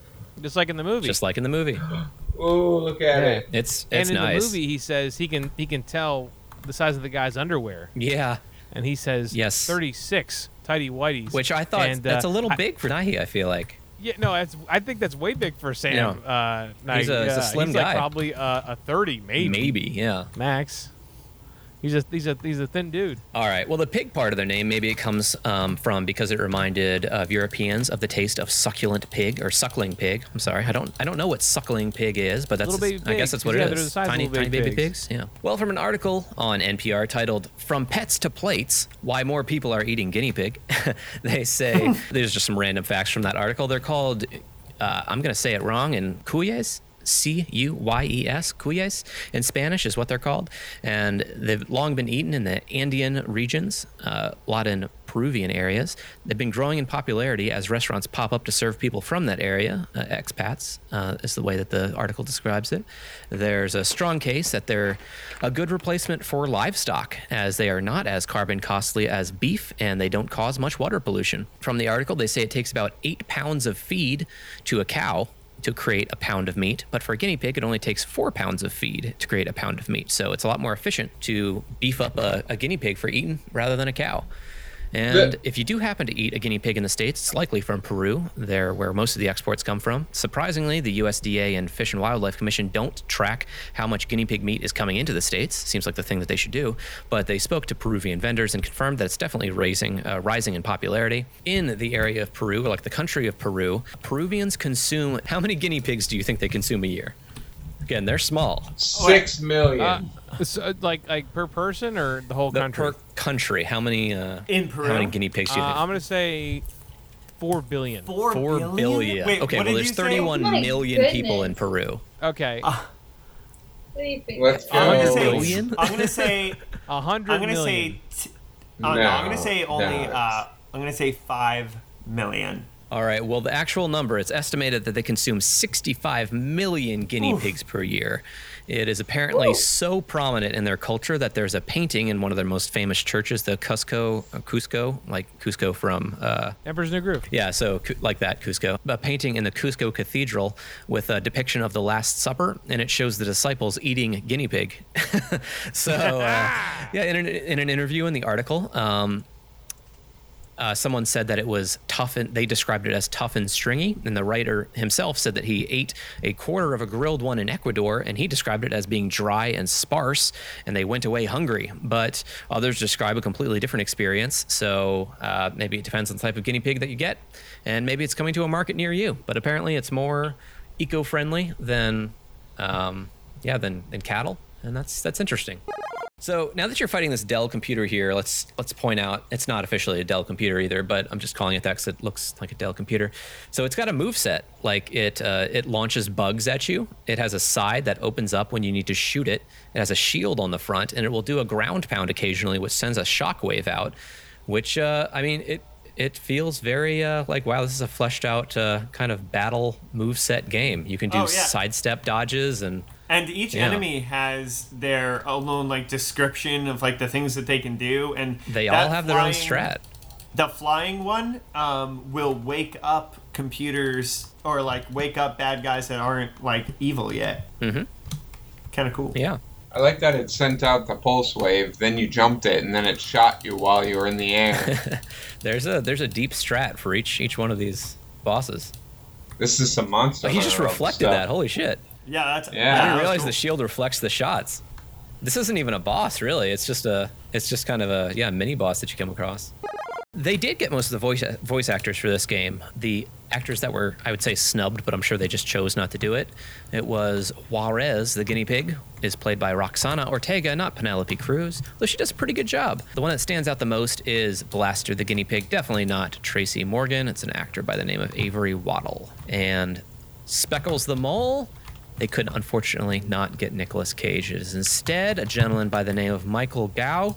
Just like in the movie. just like in the movie. Oh, look at Yeah. it. It's and it's in nice. the movie, he says he can he can tell the size of the guy's underwear, Yeah, and he says Yes. 36 tidy whities. which I thought And, that's uh, a little I- big for Nighy. I feel like. Yeah, no, that's I think that's way big for Sam. Yeah. Uh, He's a- Knight. he's a slim he's guy. Like probably a, a 30, maybe. Maybe, yeah. max. He's a he's a he's a thin dude. All right. Well, the pig part of their name, maybe it comes um, from because it reminded of Europeans of the taste of succulent pig or suckling pig. I'm sorry, I don't I don't know what suckling pig is, but that's Little baby I guess that's what yeah, it they're is. the size of tiny little tiny baby baby pigs. pigs. Yeah. Well, from an article on NPR titled "From Pets to Plates: Why More People Are Eating Guinea Pig," they say there's just some random facts from that article. They're called. Uh, I'm going to say it wrong in cuyes. C U Y E S, cuyes in Spanish is what they're called. And they've long been eaten in the Andean regions, uh, a lot in Peruvian areas. They've been growing in popularity as restaurants pop up to serve people from that area, uh, expats, uh, is the way that the article describes it. There's a strong case that they're a good replacement for livestock, as they are not as carbon costly as beef and they don't cause much water pollution. From the article, they say it takes about eight pounds of feed to a cow to create a pound of meat, but for a guinea pig, it only takes four pounds of feed to create a pound of meat. So it's a lot more efficient to beef up a, a guinea pig for eating rather than a cow. And Yeah. if you do happen to eat a guinea pig in the States, it's likely from Peru. They're where most of the exports come from. Surprisingly, the USDA and Fish and Wildlife Commission don't track how much guinea pig meat is coming into the States. Seems like the thing that they should do. But they spoke to Peruvian vendors and confirmed that it's definitely raising, uh, rising in popularity. In the area of Peru, like the country of Peru, Peruvians consume how many guinea pigs do you think they consume a year? Again, they're small. Six million. Uh, so, like like per person or the whole The country? per country, how many uh, In Peru? how many guinea pigs do you Uh, think? I'm gonna say four billion. Four, Four billion? billion. Wait, okay, what well, did there's you say? 31 My million people in goodness. Peru. Okay. What do you think? Let's I'm gonna say. Billion? I'm gonna say. a hundred I'm gonna million. say. T- uh, no, I'm gonna No, say only. no. Uh, I'm gonna say five million. All right, well, the actual number, it's estimated that they consume 65 million guinea Oof. pigs per year. It is apparently so prominent in their culture that there's a painting in one of their most famous churches, the Cusco, uh, Cusco, like Kuzco from uh, Emperor's New Groove. Yeah, so like that, Cusco. A painting in the Cusco Cathedral with a depiction of the Last Supper, and it shows the disciples eating guinea pig. so, uh, yeah, in an, in an interview in the article, um, uh, someone said that it was tough and they described it as tough and stringy. And the writer himself said that he ate a quarter of a grilled one in Ecuador and he described it as being dry and sparse and they went away hungry. But others describe a completely different experience. So uh, maybe it depends on the type of guinea pig that you get and maybe it's coming to a market near you. But apparently it's more eco friendly than, um, yeah, than, than cattle. And that's, that's interesting. So now that you're fighting this Dell computer here, let's let's point out it's not officially a Dell computer either, but I'm just calling it that because it looks like a Dell computer. So it's got a move set, like it uh, it launches bugs at you. It has a side that opens up when you need to shoot it. It has a shield on the front, and it will do a ground pound occasionally, which sends a shockwave out. Which uh, I mean it. It feels very uh, like wow, this is a fleshed out uh, kind of battle move set game. You can do Oh, yeah. sidestep dodges and And each Yeah. enemy has their own like description of like the things that they can do, and they all have their own strat. The flying one um, will wake up computers or like wake up bad guys that aren't like evil yet. Mhm. Kind of cool. Yeah. I like that it sent out the pulse wave, then you jumped it, and then it shot you while you were in the air. There's a there's a deep strat for each each one of these bosses. this is some monster. he just reflected stuff. that. Holy shit! Yeah, that's Yeah. I didn't realize cool. the shield reflects the shots. This isn't even a boss, really. It's just a it's just kind of a yeah mini boss that you come across. They did get most of the voice voice actors for this game. The actors that were I would say snubbed, but I'm sure they just chose not to do it. It was Juarez, the guinea pig, is played by Roxana Ortega, not Penelope Cruz, though she does a pretty good job. The one that stands out the most is Blaster the guinea pig, definitely not Tracy Morgan. It's an actor by the name of Avery Waddle. And Speckles the mole, they could unfortunately not get Nicolas Cage. It is instead a gentleman by the name of Michael Gough,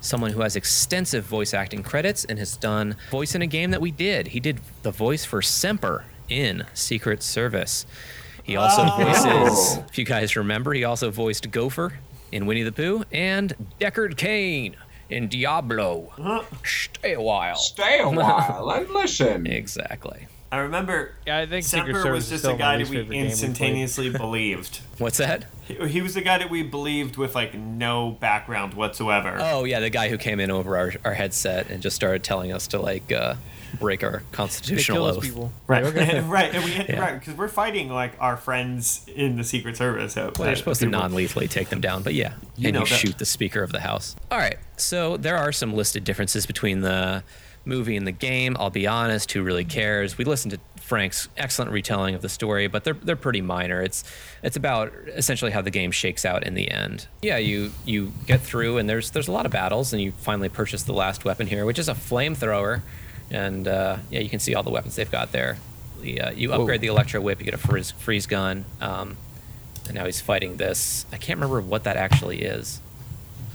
someone who has extensive voice acting credits and has done voice in a game that we did. He did the voice for Semper in Secret Service. He also Oh. voices, if you guys remember, he also voiced Gopher in Winnie the Pooh and Deckard Cain in Diablo. Huh. Stay a while. Stay a while and listen. Exactly. I remember Yeah, I think Secret Semper Service was just a guy that we favorite game we've instantaneously believed. What's that? He, he was the guy that we believed with like no background whatsoever. Oh yeah, the guy who came in over our, our headset and just started telling us to like uh, break our They constitutional kill those oath. people. Right, Okay. right, and we Yeah. right because we're fighting like our friends in the Secret Service. So Well, they're supposed to non-lethally take them down, but yeah, You and know you that- shoot the Speaker of the House. All right, so there are some listed differences between the movie and the game. I'll be honest, who really cares? We listened to Frank's excellent retelling of the story, but they're they're pretty minor. It's it's about essentially how the game shakes out in the end. Yeah, you you get through, and there's there's a lot of battles, and you finally purchase the last weapon here, which is a flamethrower, and uh, yeah, you can see all the weapons they've got there. The, uh, you upgrade the electro whip, you get a freeze, freeze gun. Um, and now he's fighting this. I can't remember what that actually is.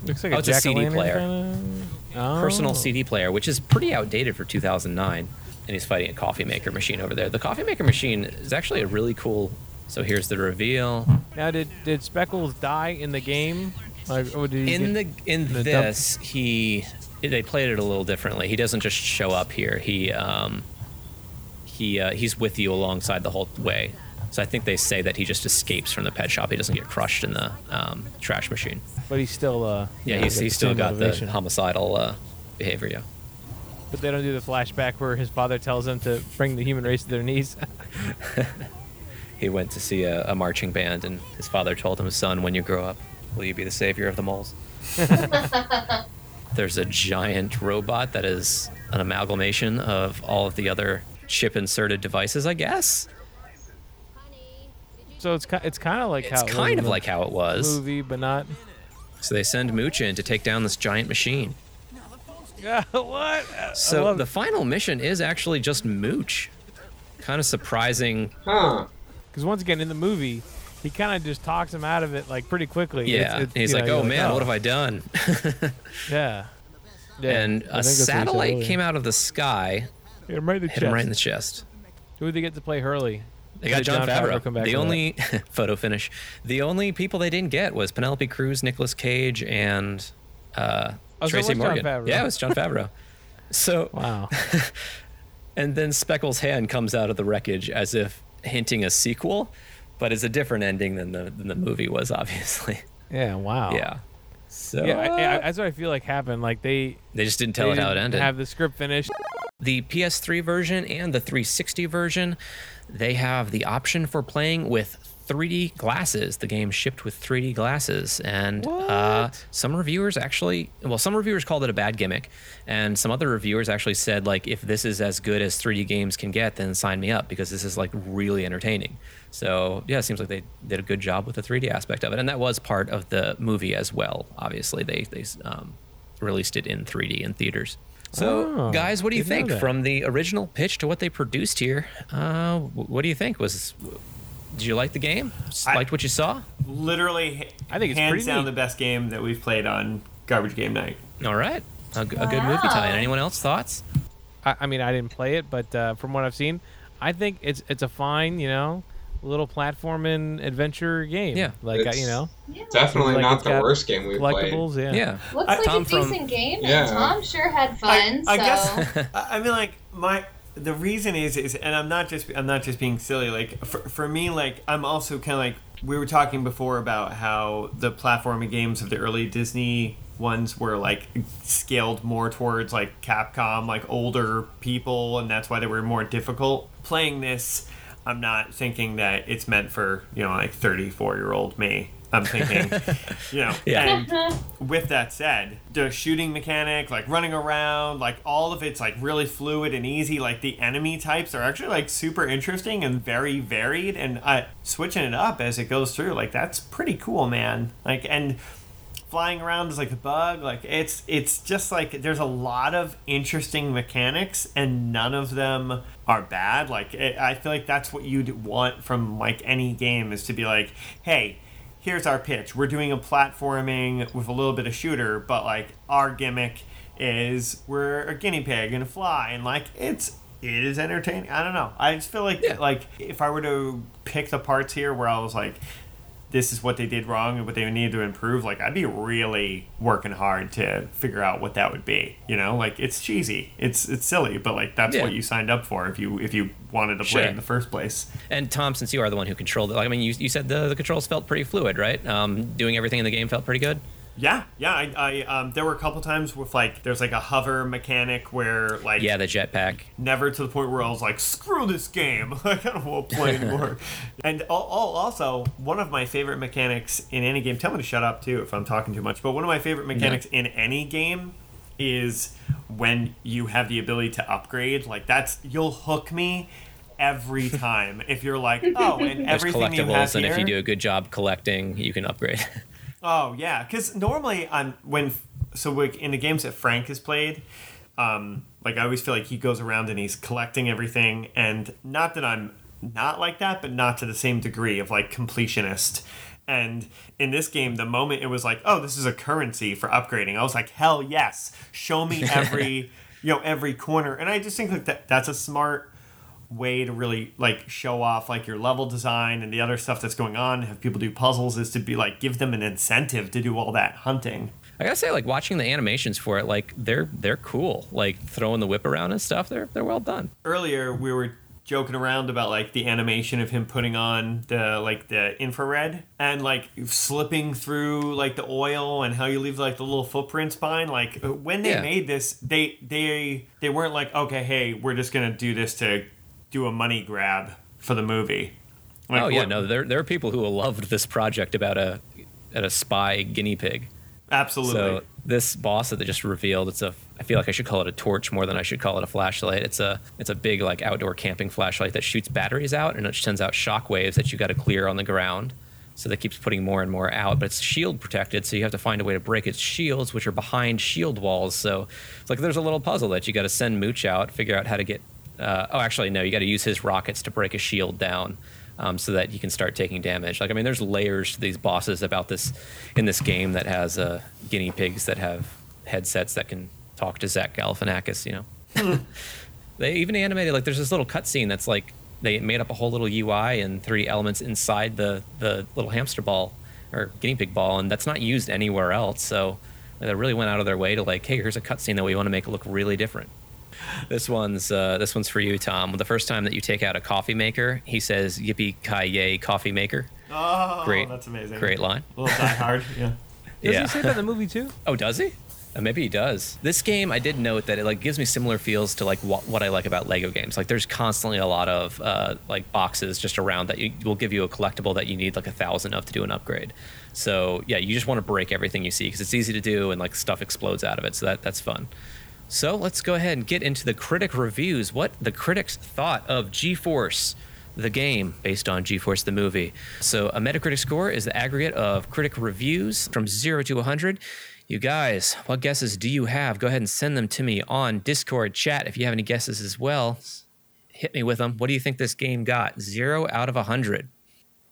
Looks like Oh, a it's a CD player. kinda- Oh. Personal CD player, which is pretty outdated for 2009, and he's fighting a coffee maker machine over there. The coffee maker machine is actually a really cool. So here's the reveal. Now, did did Speckles die in the game? Like, or did he in the in the dump- this he they played it a little differently he doesn't just show up here he um he uh, he's with you alongside the whole way so i think they say that he just escapes from the pet shop. He doesn't get crushed in the um, trash machine. But he's still uh yeah he's, he's still got motivation. the homicidal uh, behavior yeah. But they don't do the flashback where his father tells him to bring the human race to their knees. he went to see a, a marching band and his father told him son when you grow up will you be the savior of the moles? There's a giant robot that is an amalgamation of all of the other chip inserted devices i guess so it's it's kind of like it's how it was kind in of the like how it was movie, but not. so they send mooch in to take down this giant machine Yeah, what? I so love the it. final mission is actually just mooch kind of surprising Huh. Because once again, in the movie, he kind of just talks him out of it like pretty quickly. yeah It's- it's, he's like know, oh you're man what oh. have i done Yeah. yeah. and I a think that's what he said satellite came out of the sky Hit him right in the hit chest. him right in the chest Who would they get to play Hurley? They got Did Jon, Favreau. come back the only photo finish. The only people they didn't get was Penelope Cruz, Nicolas Cage, and uh, Oh, it Tracy was Jon Morgan. Favreau. Yeah, it was Jon Favreau. So, Wow. and then Speckles' hand comes out of the wreckage as if hinting a sequel, but it's a different ending than the than the movie was, obviously. Yeah. Wow. Yeah. So Yeah, I, I, that's what I feel like happened. Like they they just didn't tell they it how it ended. Have the script finished. the PS3 version and the 360 version, they have the option for playing with 3D glasses. The game shipped with 3D glasses, and uh, some reviewers actually, well, some reviewers called it a bad gimmick, and some other reviewers actually said like, if this is as good as 3D games can get, then sign me up because this is like really entertaining. So yeah, it seems like they did a good job with the 3D aspect of it, and that was part of the movie as well. Obviously, they they um, released it in 3D in theaters. So, Oh, guys, what do you think from the original pitch to what they produced here? Uh, what do you think? Was did you like the game? S- I- Liked what you saw? Literally, I think it's hands pretty down neat. the best game that we've played on Garbage Game Night. All right, a, g- a good movie tie-in. Anyone else thoughts? I, I mean, I didn't play it, but uh, from what I've seen, I think it's it's a fine, you know, little platforming adventure game. Yeah. Like It's- you know, Definitely Like not the worst game we played. collectibles. Yeah. Yeah, Looks I- like Tom a from- decent game, Yeah. and Tom sure had fun. I so. guess I I mean like my the reason is is and I'm not just I'm not just being silly like for, for me like I'm also kind of like we were talking before about how the platforming games of the early Disney ones were like scaled more towards like Capcom like older people and that's why they were more difficult playing this I'm not thinking that it's meant for you know like 34 year old me I'm thinking you know Yeah. and with that said, the shooting mechanic, like running around, like all of it's like really fluid and easy. Like the enemy types are actually like super interesting and very varied. And uh, switching it up as it goes through, like that's pretty cool, man. Like and flying around is like a bug. Like it's it's just like there's a lot of interesting mechanics and none of them are bad. Like it, I feel like that's what you'd want from like any game is to be like, hey here's our pitch. We're doing a platforming with a little bit of shooter, but like our gimmick is we're a guinea pig and a fly, and like it's it is entertaining. I don't know. I just feel like Yeah. like if I were to pick the parts here where I was like. This is what they did wrong and what they need to improve. Like I'd be really working hard to figure out what that would be. You know, like it's cheesy, it's it's silly, but like that's Yeah. what you signed up for if you if you wanted to play Sure. in the first place. And Tom, since you are the one who controlled it, like, I mean, you, you said the, the controls felt pretty fluid, right? Um, doing everything in the game felt pretty good. Yeah, yeah. I, I um, there were a couple times with like there's like a hover mechanic where like Yeah, the jetpack. never to the point where I was like screw this game I don't want to play anymore. and al- al- also one of my favorite mechanics in any game. Tell me to shut up too if I'm talking too much. But one of my favorite mechanics in any game is when you have the ability to upgrade. Like that's you'll hook me every time if you're like oh and There's everything you have collectibles, and if you do a good job collecting, you can upgrade. Oh yeah, because normally I'm when so like in the games that Frank has played, um, like I always feel like he goes around and he's collecting everything, and not that I'm not like that, but not to the same degree of like completionist. And in this game, the moment it was like, oh, this is a currency for upgrading, I was like, hell yes, show me every, you know, every corner. And I just think like that that's a smart way to really like show off like your level design and the other stuff that's going on. Have people do puzzles is to be like give them an incentive to do all that hunting. I gotta say, like watching the animations for it, like they're they're cool. Like throwing the whip around and stuff, they're they're well done. earlier we were joking around about like the animation of him putting on the like the infrared and like slipping through like the oil and how you leave like the little footprints behind like when they Yeah. made this they they they weren't like okay hey we're just gonna do this to do a money grab for the movie Like, oh yeah, what- no, there there are people who loved this project about a at a spy guinea pig. absolutely So this boss that they just revealed, it's a I feel like I should call it a torch more than I should call it a flashlight. It's a it's a big like outdoor camping flashlight that shoots batteries out and it sends out shock waves that you got to clear on the ground. So that keeps putting more and more out, but it's shield protected, so you have to find a way to break its shields, which are behind shield walls. So it's like there's a little puzzle that you got to send Mooch out, figure out how to get. Uh, oh, actually, no, you got to use his rockets to break a shield down, um, so that you can start taking damage. Like I mean, there's layers to these bosses about this in this game that has uh, guinea pigs that have headsets that can talk to Zach Galifianakis. You know, they even animated like there's this little cutscene that's like they made up a whole little UI and three elements inside the the little hamster ball or guinea pig ball, and that's not used anywhere else. So they really went out of their way to like, hey, here's a cutscene that we want to make look really different. This one's uh, this one's for you, Tom. The first time that you take out a coffee maker, he says "Yippee ki yay, coffee maker." oh Great, that's amazing Great line. a little die hard yeah Does yeah. he say that in the movie too? Oh, does he? Uh, maybe he does. This game, I did note that it like gives me similar feels to like what, what I like about Lego games. Like, there's constantly a lot of uh, like boxes just around that you, will give you a collectible that you need like a thousand of to do an upgrade. So yeah, you just want to break everything you see because it's easy to do and like stuff explodes out of it. So that that's fun. So let's go ahead and get into the critic reviews. What the critics thought of G-Force, the game based on G-Force, the movie. So a Metacritic score is the aggregate of critic reviews from zero to 100. You guys, what guesses do you have? Go ahead and send them to me on Discord chat if you have any guesses as well. Hit me with them. What do you think this game got? Zero out of 100.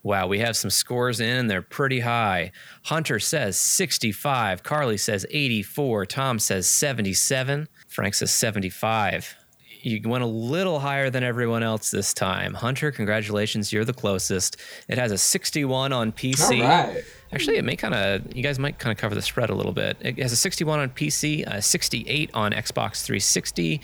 Wow, we have some scores in, and they're pretty high. Hunter says 65. Carly says 84. Tom says 77. Frank says 75. You went a little higher than everyone else this time. Hunter, congratulations. You're the closest. It has a 61 on PC. Right. Actually, it may kind of, you guys might kind of cover the spread a little bit. It has a 61 on PC, a 68 on Xbox 360,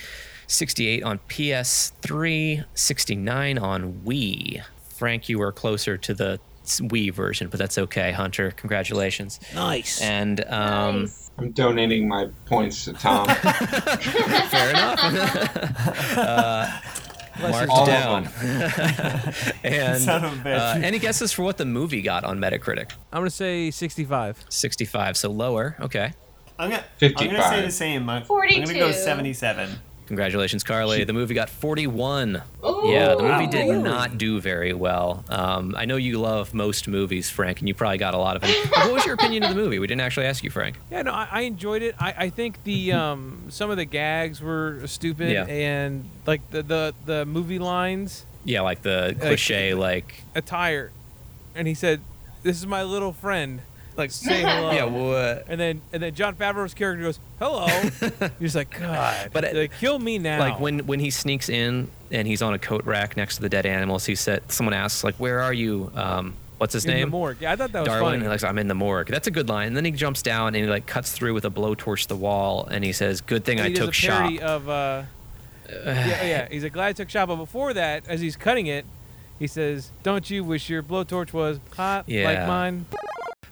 68 on PS3, 69 on Wii. Frank, you were closer to the Wii version, but that's okay. Hunter, congratulations. Nice. And um, Nice. I'm donating my points to Tom. fair enough. uh, marked All down. and Son of a bitch. uh, any guesses for what the movie got on Metacritic? I'm gonna say 65. 65, so lower. Okay. I'm gonna, I'm gonna say the same. I'm, I'm gonna go 77. Congratulations, Carly. The movie got 41. Ooh, Yeah, the movie did really? not do very well. Um, I know you love most movies, Frank, and you probably got a lot of them. What was your opinion of the movie? We didn't actually ask you, Frank. Yeah, no, I, I enjoyed it. I, I think the um some of the gags were stupid Yeah. and like the, the the movie lines Yeah, like the cliche, like, attire, and he said, "This is my little friend." Like say hello. yeah, what? And then and then Jon Favreau's character goes, "Hello." You're just like, God, But it- like kill me now. Like when when he sneaks in and he's on a coat rack next to the dead animals, he said, someone asks, like, where are you? Um, what's his in name? the morgue. Yeah, I thought that was Darwin, funny. and like, I'm in the morgue. That's a good line. And then he jumps down and he like cuts through with a blowtorch the wall, and he says, "Good thing I took a shop." parody of uh, yeah, yeah. He's like, glad I took shot. But before that, as he's cutting it, he says, "Don't you wish your blowtorch was hot Yeah. like mine?"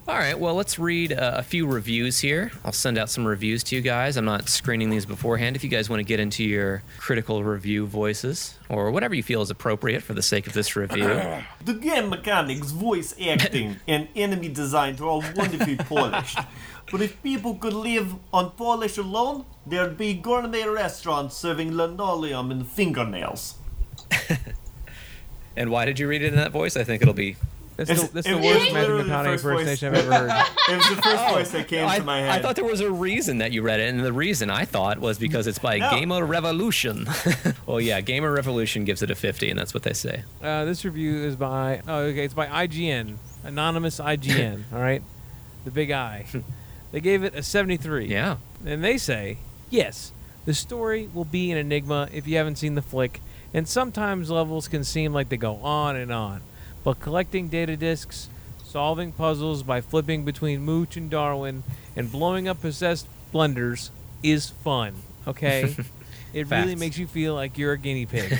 All right, well, let's read uh, a few reviews here. I'll send out some reviews to you guys. I'm not screening these beforehand. If you guys want to get into your critical review voices or whatever you feel is appropriate for the sake of this review. The game mechanics, voice acting, and enemy designs are all wonderfully polished. But if people could live on polish alone, there'd be gourmet restaurants serving linoleum and fingernails. and why did you read it in that voice? I think it'll be That's It's- the, that's the worst Matthew literally the McConaughey first voice- impersonation I've ever heard. It was the first voice that came Oh, I, to my head. I thought there was a reason that you read it, and the reason I thought was because it's by No. Gamer Revolution. well, yeah, Gamer Revolution gives it a 50, and that's what they say. Uh, this review is by oh okay, it's by IGN, anonymous IGN. all right, the big I. They gave it a 73. Yeah. And they say, yes, the story will be an enigma if you haven't seen the flick, and sometimes levels can seem like they go on and on. But collecting data disks, solving puzzles by flipping between Mooch and Darwin, and blowing up possessed blenders is fun, okay? it really makes you feel like you're a guinea pig.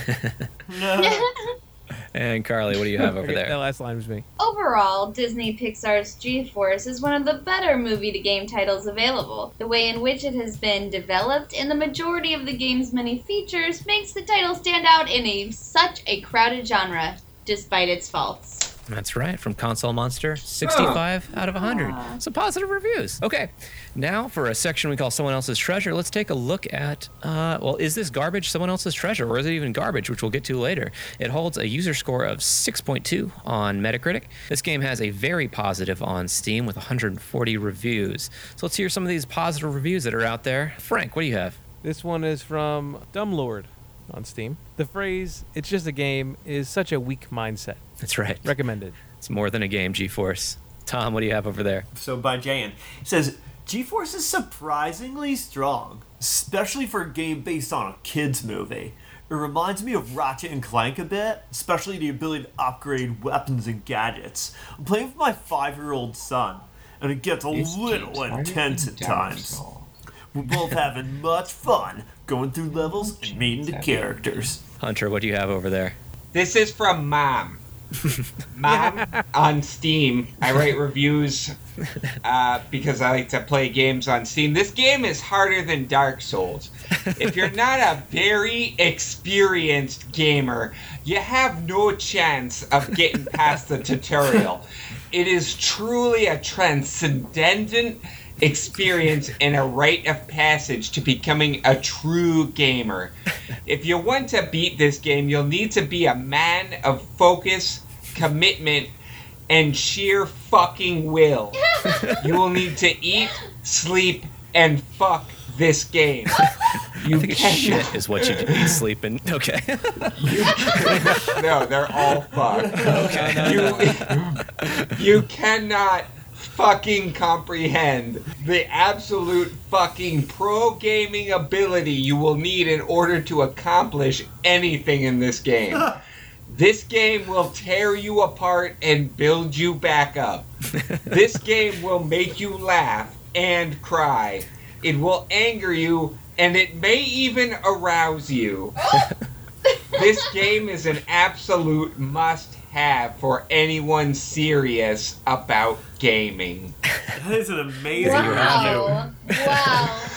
And Carly, what do you have over Okay, That last line was me. Overall, Disney Pixar's G-Force is one of the better movie-to-game titles available. The way in which it has been developed and the majority of the game's many features makes the title stand out in a such a crowded genre, despite its faults. That's right, from Console Monster, 65 out of 100. Some positive reviews. Okay, now for a section we call Someone Else's Treasure, let's take a look at, uh, well, is this garbage someone else's treasure, or is it even garbage, which we'll get to later? It holds a user score of 6.2 on Metacritic. This game has a very positive on Steam with 140 reviews. So let's hear some of these positive reviews that are out there. Frank, what do you have? This one is from Dumblord on Steam. The phrase, it's just a game, is such a weak mindset. That's right. Recommended. It's more than a game, G-Force. Tom, what do you have over there? So by Jayan. It says G-Force is surprisingly strong, especially for a game based on a kids movie. It reminds me of Ratchet and Clank a bit, especially the ability to upgrade weapons and gadgets. I'm playing with my five-year-old son, and it gets a little intense at times. We're both having much fun going through levels and meeting the characters. Hunter, what do you have over there? This is from Mom. Mom on Steam. I write reviews uh, because I like to play games on Steam. This game is harder than Dark Souls. If you're not a very experienced gamer, you have no chance of getting past the tutorial. It is truly a transcendent experience and a rite of passage to becoming a true gamer. If you want to beat this game, you'll need to be a man of focus, commitment, and sheer fucking will. you will need to eat, sleep, and fuck this game. You I think cannot- shit is what you. Eat, sleep, and okay. no, they're all fucked. Okay. You, you cannot fucking comprehend the absolute fucking pro gaming ability you will need in order to accomplish anything in this game. This game will tear you apart and build you back up. This game will make you laugh and cry. It will anger you and it may even arouse you. this game is an absolute must have for anyone serious about gaming. That is an amazing Wow! Wow!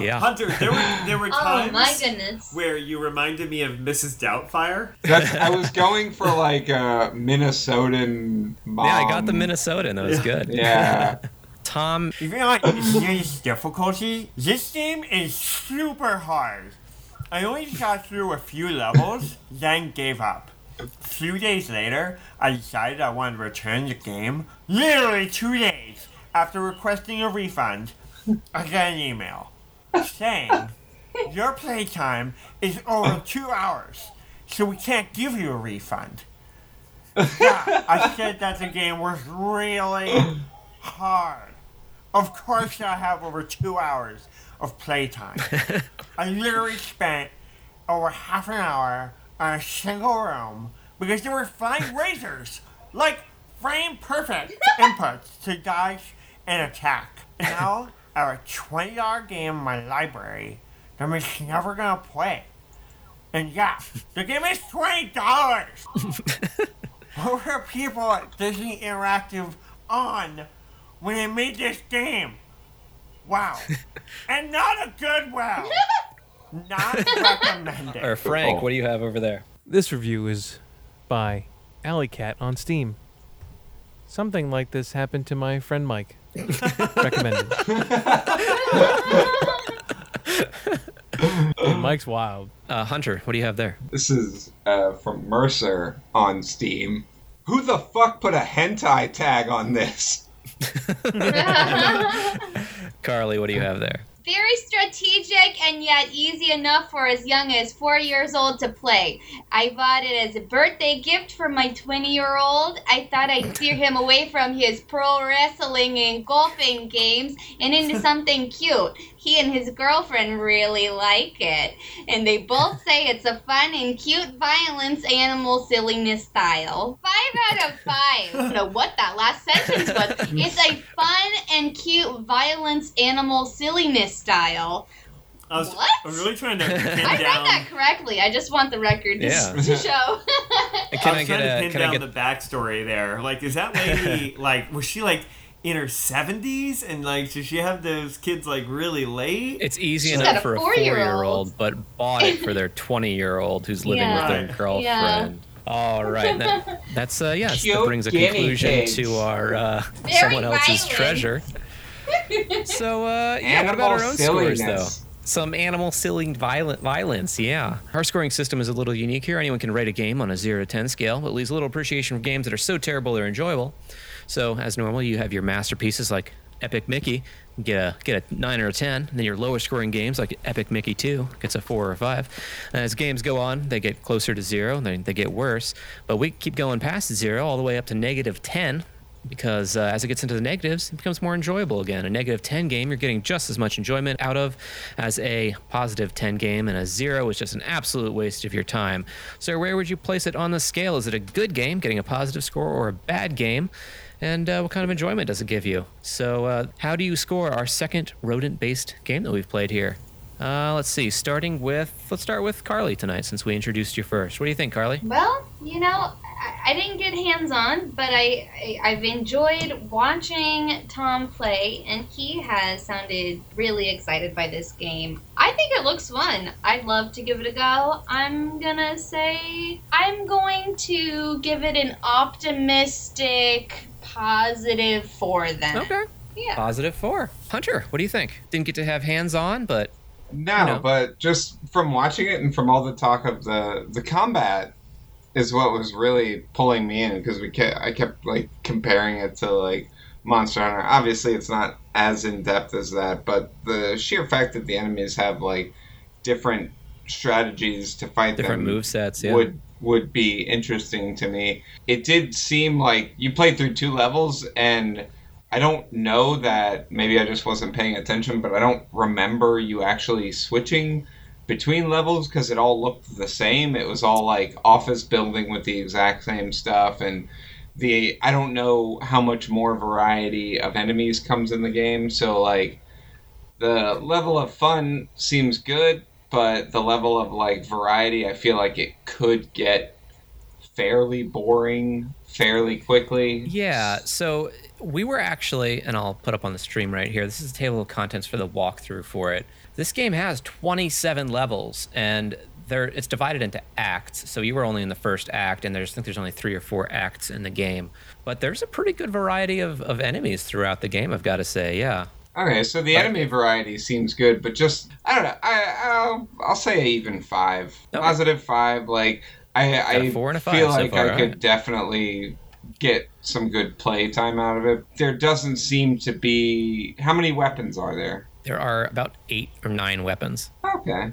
yeah. Hunter, there were there were Oh times my goodness! where you reminded me of Mrs. Doubtfire. That's, I was going for like a Minnesotan mom. Yeah, I got the Minnesota, and that was good. Yeah. Tom, If you like serious difficulty, this game is super hard. I only got through a few levels, then gave up. A few days later, I decided I wanted to return the game. Literally two days after requesting a refund, I got an email saying, Your playtime is over two hours, so we can't give you a refund. Yeah, I said that the game was really hard. Of course, I have over two hours of playtime. I literally spent over half an hour on a single room because there were flying razors, like frame perfect inputs to dodge and attack. Now, I have a twenty dollar game in my library that I'm just never gonna play. And yeah, the game is twenty dollars. what were people at Disney Interactive on when they made this game? Wow. and not a good wow. Not recommended. or Frank, what do you have over there? This review is by Alley Cat on Steam. Something like this happened to my friend Mike. Recommended. Dude, Mike's wild. Uh, Hunter, what do you have there? This is uh, from Mercer on Steam. Who the fuck put a hentai tag on this? Carly, what do you have there? Very strategic and yet easy enough for as young as four years old to play. I bought it as a birthday gift for my 20 year old. I thought I'd steer him away from his pro wrestling and golfing games and into something cute. He and his girlfriend really like it, and they both say it's a fun and cute violence animal silliness style. Five out of five. I don't know what that last sentence was. It's a fun and cute violence animal silliness style. I was, What? I'm really trying to pin I read down. that correctly. I just want the record to, Yeah. to show. Can I I was get trying to a? pin Can down get? the backstory there. Like, is that lady like was she like in her seventies and like did she have those kids like really late? It's easy She's enough a for a four-year-old. four-year-old, but bought it for their twenty-year-old who's living Yeah. with their Right. girlfriend. All right, that, that's uh, yes. That brings a conclusion pigs. to our uh, someone else's violent. treasure. So uh, yeah, what about our own scores though? Some animal silly violent violence, yeah. Our scoring system is a little unique here. Anyone can rate a game on a zero to ten scale, but leaves a little appreciation for games that are so terrible they're enjoyable. So as normal, you have your masterpieces like Epic Mickey, get a get a nine or a ten. And then your lower scoring games like Epic Mickey Two gets a four or a five. And as games go on, they get closer to zero, and they, they get worse. But we keep going past zero all the way up to negative ten because uh, as it gets into the negatives, it becomes more enjoyable again. A negative 10 game, you're getting just as much enjoyment out of as a positive 10 game, and a zero is just an absolute waste of your time. So, where would you place it on the scale? Is it a good game, getting a positive score, or a bad game? And uh, what kind of enjoyment does it give you? So, uh, how do you score our second rodent based game that we've played here? Uh, let's see, starting with, let's start with Carly tonight since we introduced you first. What do you think, Carly? Well, you know, I, I didn't get hands on, but I, I I've enjoyed watching Tom play, and he has sounded really excited by this game. I think it looks fun. I'd love to give it a go. I'm gonna say I'm going to give it an optimistic, positive four. Then, Okay. yeah. Positive four. Hunter, what do you think? Didn't get to have hands on, but No, know. but just from watching it and from all the talk of the the combat is what was really pulling me in because we kept I kept like comparing it to like Monster Hunter. Obviously, it's not as in depth as that, but the sheer fact that the enemies have like different strategies to fight different them move sets. Yeah. would would be interesting to me. It did seem like you played through two levels and I don't know that maybe I just wasn't paying attention, but I don't remember you actually switching between levels because it all looked the same. It was all like office building with the exact same stuff and the I don't know how much more variety of enemies comes in the game, so like the level of fun seems good, but the level of like variety, I feel like it could get fairly boring fairly quickly. Yeah, so we were actually, and I'll put up on the stream right here. This is a table of contents for the walkthrough for it. This game has 27 levels, and there it's divided into acts. So you were only in the first act, and there's I think there's only three or four acts in the game. But there's a pretty good variety of, of enemies throughout the game. I've got to say, yeah. Okay, so the enemy variety seems good, but just I don't know. I I'll, I'll say even five, Okay. positive five. Like I I four and a feel so like far, I could definitely get some good play time out of it. There doesn't seem to be how many weapons are there? There are about eight or nine weapons. Okay,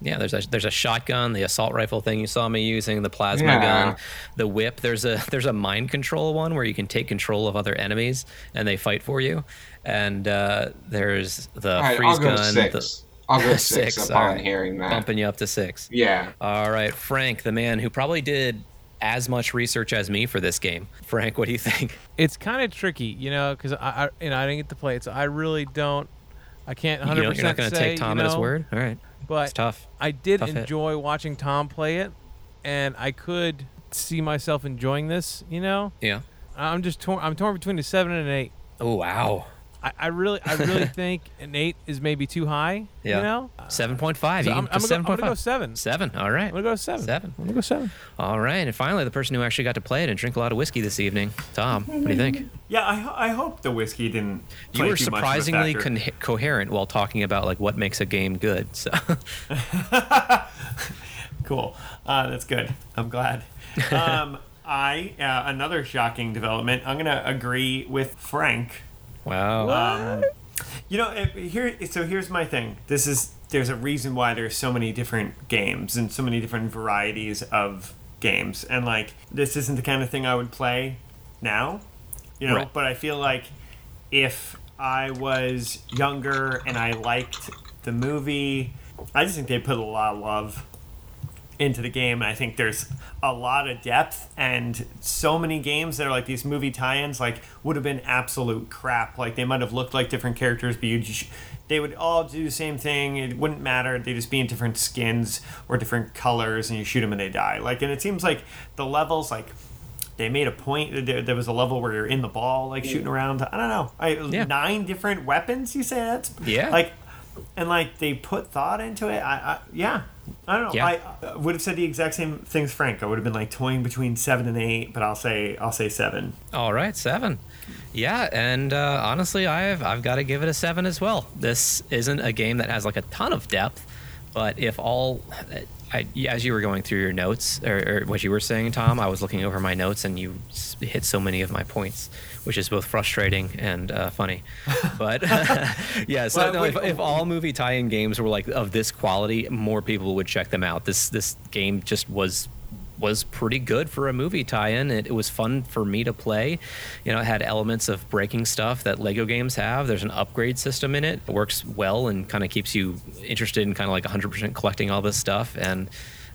Yeah, there's a there's a shotgun, the assault rifle thing you saw me using, the plasma Yeah. gun, the whip. There's a there's a mind control one where you can take control of other enemies and they fight for you. And uh, there's the all right, freeze I'll go gun, six. the I'll go six, Six, upon alright. hearing that. bumping you up to six. Yeah. All right, Frank, the man who probably did as much research as me for this game. Frank, what do you think? It's kind of tricky, you know, because I, I, you know, I didn't get to play it, so I really don't. I can't 100% You know, you're not going to take Tom you at his word. All right, But it's tough. I did Tough hit. enjoy watching Tom play it, and I could see myself enjoying this. You know, Yeah. I'm just torn. I'm torn between a seven and an eight. Oh wow. I, I really, I really think an eight is maybe too high. Yeah. You know, Seven point five. So I'm, I'm, gonna, go, I'm 7.5. gonna go seven. Seven. All right. I'm gonna go seven. Seven. I'm gonna go seven. All right, and finally, the person who actually got to play it and drink a lot of whiskey this evening, Tom. What do you think? Yeah, I, I hope the whiskey didn't. You were too much of a surprisingly con- coherent while talking about like what makes a game good. So cool. Uh, that's good. I'm glad. Um, I uh, another shocking development. I'm gonna agree with Frank. Wow. Um, you know, if- here. So here's my thing. This is there's a reason why there's so many different games and so many different varieties of games, and like this isn't the kind of thing I would play now. You know, Right. but I feel like if I was younger and I liked the movie, I just think they put a lot of love into the game. And I think there's a lot of depth and so many games that are like these movie tie-ins like would have been absolute crap. Like they might have looked like different characters, but you just they would all do the same thing. It wouldn't matter. They just be in different skins or different colors, and you shoot them and they die. Like, and it seems like the levels like they made a point. There, there was a level where you're in the ball, like mm. shooting around. I don't know. I, Yeah. Nine different weapons. You say that's Yeah. Like, and like they put thought into it. I, I yeah. I don't know. Yeah. I uh, would have said the exact same things, Frank. I would have been like toying between seven and eight, but I'll say I'll say seven. All right, seven. Yeah, and uh, honestly, I've I've got to give it a seven as well. This isn't a game that has like a ton of depth, but if all, I, as you were going through your notes or, or what you were saying, Tom, I was looking over my notes and you hit so many of my points, which is both frustrating and uh, funny. But yeah, so Well, no, wait, if, if all movie tie-in games were like of this quality, more people would check them out. This this game just was was pretty good for a movie tie-in. It, it was fun for me to play. You know, it had elements of breaking stuff that Lego games have. There's an upgrade system in it. It works well and kind of keeps you interested in kind of like 100% collecting all this stuff. And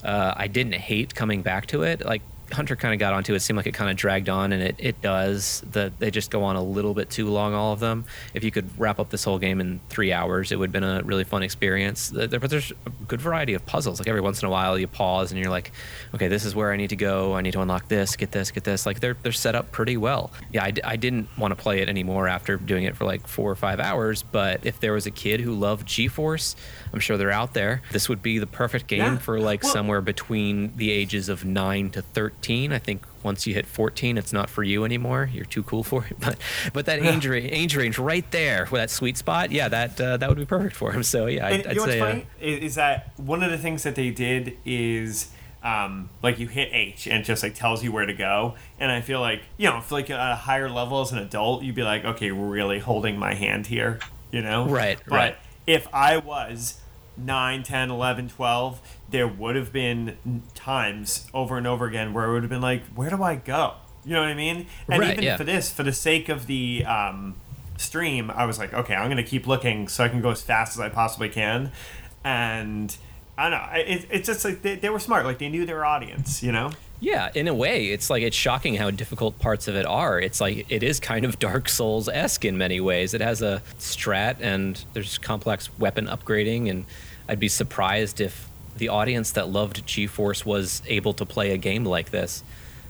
uh, I didn't hate coming back to it. Like Hunter kind of got onto it. it seemed like it kind of dragged on, and it, it does. The, they just go on a little bit too long, all of them. If you could wrap up this whole game in three hours, it would have been a really fun experience. There- But there's a good variety of puzzles. Like every once in a while, you pause and you're like, okay, this is where I need to go. I need to unlock this, get this, get this. Like they're, they're set up pretty well. Yeah, I, I didn't want to play it anymore after doing it for like four or five hours. But if there was a kid who loved G Force, I'm sure they're out there. This would be the perfect game Yeah. for like Well- somewhere between the ages of 9 to 13. I think once you hit 14, it's not for you anymore. You're too cool for it. But but that age, range, age range right there, with that sweet spot, yeah, that uh, that would be perfect for him. So yeah, And I'd, I'd you know what's say uh, funny is, is that one of the things that they did is um, like you hit H and it just like tells you where to go. And I feel like you know, if like at a higher level as an adult, you'd be like, okay, we're really holding my hand here, you know? Right, But right. if I was 9, 10, 11, 12, there would have been times over and over again where it would have been like, where do I go? You know what I mean? And Right, even yeah. for this, for the sake of the um, stream, I was like, okay, I'm going to keep looking so I can go as fast as I possibly can. And I don't know. It, it's just like they, they were smart. Like they knew their audience, you know? Yeah, in a way, it's like it's shocking how difficult parts of it are. It's like it is kind of Dark Souls esque in many ways. It has a strat and there's complex weapon upgrading, and I'd be surprised if the audience that loved G Force was able to play a game like this.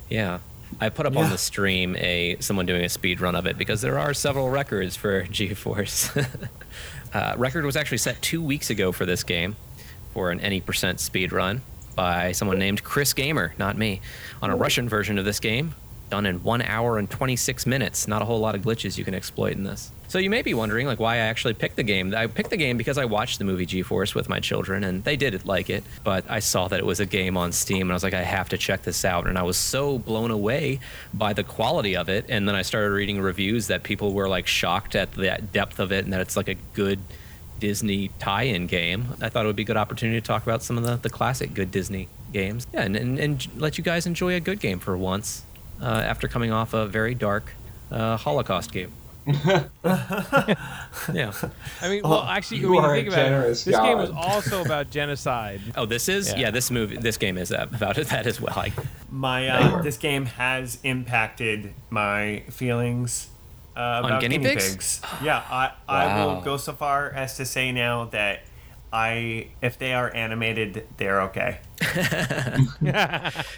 Yeah. I put up on the stream a someone doing a speed run of it because there are several records for G Force. uh, record was actually set two weeks ago for this game for an any percent speed run by someone named Chris Gamer, not me, on a Russian version of this game, done in one hour and 26 minutes. Not a whole lot of glitches you can exploit in this. So you may be wondering, like, why I actually picked the game. I picked the game because I watched the movie G-Force with my children, and they did like it. But I saw that it was a game on Steam, and I was like, I have to check this out. And I was so blown away by the quality of it. And then I started reading reviews that people were like shocked at the depth of it, and that it's like a good Disney tie-in game. I thought it would be a good opportunity to talk about some of the, the classic good Disney games. Yeah, and, and, and let you guys enjoy a good game for once uh, after coming off a very dark uh, Holocaust game. yeah. I mean, well, actually, you when you are think about it, generous this game was also about genocide. Oh, this is yeah. Yeah. This movie, this game is about. That as well. I, My uh, this game has impacted my feelings uh, about guinea guinea, pigs? pigs. Yeah, I I will go so far as to say now that I if they are animated, they're okay.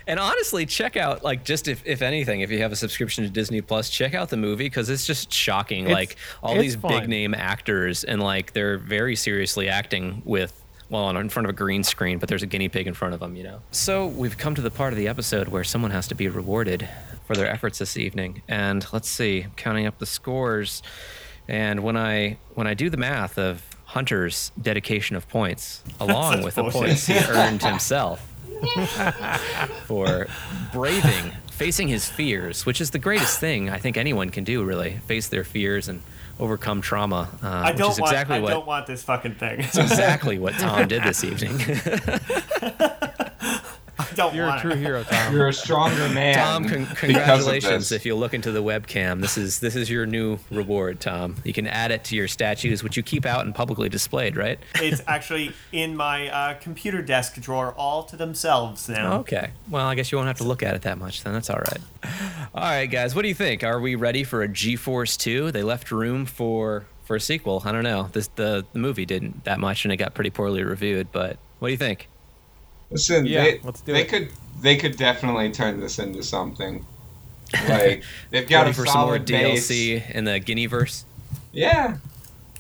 and honestly, check out like just if, if anything, if you have a subscription to Disney Plus, check out the movie because it's just shocking. It's- like all it's these big name actors and like they're very seriously acting with. Well, in front of a green screen, but there's a guinea pig in front of them, you know. So we've come to the part of the episode where someone has to be rewarded for their efforts this evening, and let's see, counting up the scores, and when I when I do the math of Hunter's dedication of points, along with the points he earned himself, for braving facing his fears, which is the greatest thing I think anyone can do. Really, face their fears and overcome trauma. Uh, I which don't is want. exactly I what don't want this fucking thing. it's exactly what Tom did this evening. I don't You're a true it. hero, Tom. You're a stronger man. Tom, con- congratulations! If you look into the webcam, this is this is your new reward, Tom. You can add it to your statues, which you keep out and publicly displayed, right? It's actually in my uh, computer desk drawer, all to themselves now. Okay. Well, I guess you won't have to look at it that much then. That's all right. All right, guys. What do you think? Are we ready for a G-Force 2? They left room for for a sequel. I don't know. This the, the movie didn't that much and it got pretty poorly reviewed, but what do you think? Listen, Yeah, they, let's do they it. could they could definitely turn this into something. Like they've got a for some more solid base. DLC in the Guineaverse? Yeah,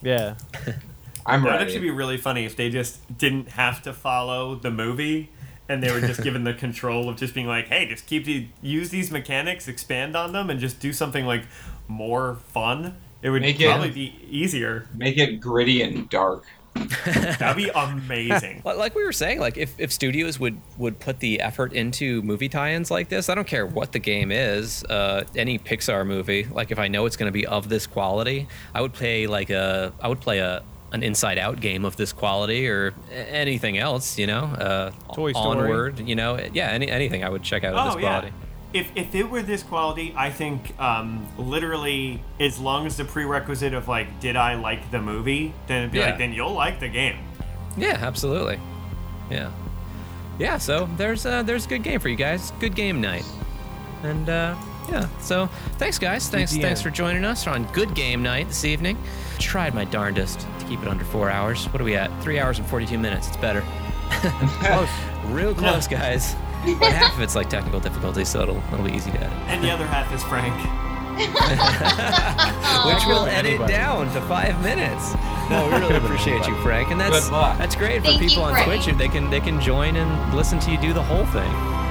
Yeah. I'm right. That'd actually be really funny if they just didn't have to follow the movie and they were just given the control of just being like, hey, just keep the use these mechanics, expand on them, and just do something like more fun. It would Make it- probably be easier. Make it gritty and dark. That'd be amazing. Like like we were saying, like if, if studios would, would put the effort into movie tie-ins like this, I don't care what the game is, uh, any Pixar movie, like if I know it's going to be of this quality, I would play like a I would play a an Inside Out game of this quality or anything else, you know, uh, Toy Story. Onward, you know, yeah, any, anything I would check out of Oh this yeah. Quality. If, if it were this quality, I think um, literally as long as the prerequisite of like, did I like the movie, then it'd be Yeah. like, then you'll like the game. Yeah, absolutely. Yeah, yeah. So there's uh, there's a good game for you guys. Good game night, and uh, yeah. So thanks, guys. Thanks GGN. thanks for joining us on Good Game Night this evening. Tried my darndest to keep it under four hours. What are we at? Three hours and 42 minutes. It's better. Close. Real close, guys. But half of it's like technical difficulty, so it'll it'll be easy to edit. And the other half is Frank. Which we'll edit anybody. down to five minutes. No, we really appreciate you, Frank, and that's that's great for Thank you, people on Frank. Twitch. They can they can join and listen to you do the whole thing.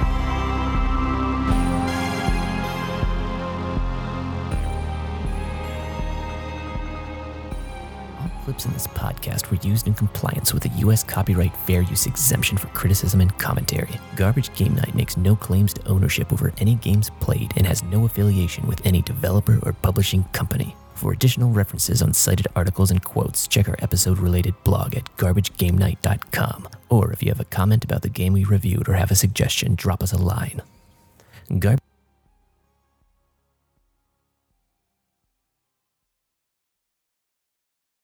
Clips in this podcast were used in compliance with the U.S. copyright fair use exemption for criticism and commentary. Garbage Game Night makes no claims to ownership over any games played and has no affiliation with any developer or publishing company. For additional references on cited articles and quotes, check our episode related blog at garbagegamenight.com. Or if you have a comment about the game we reviewed or have a suggestion, drop us a line. Gar-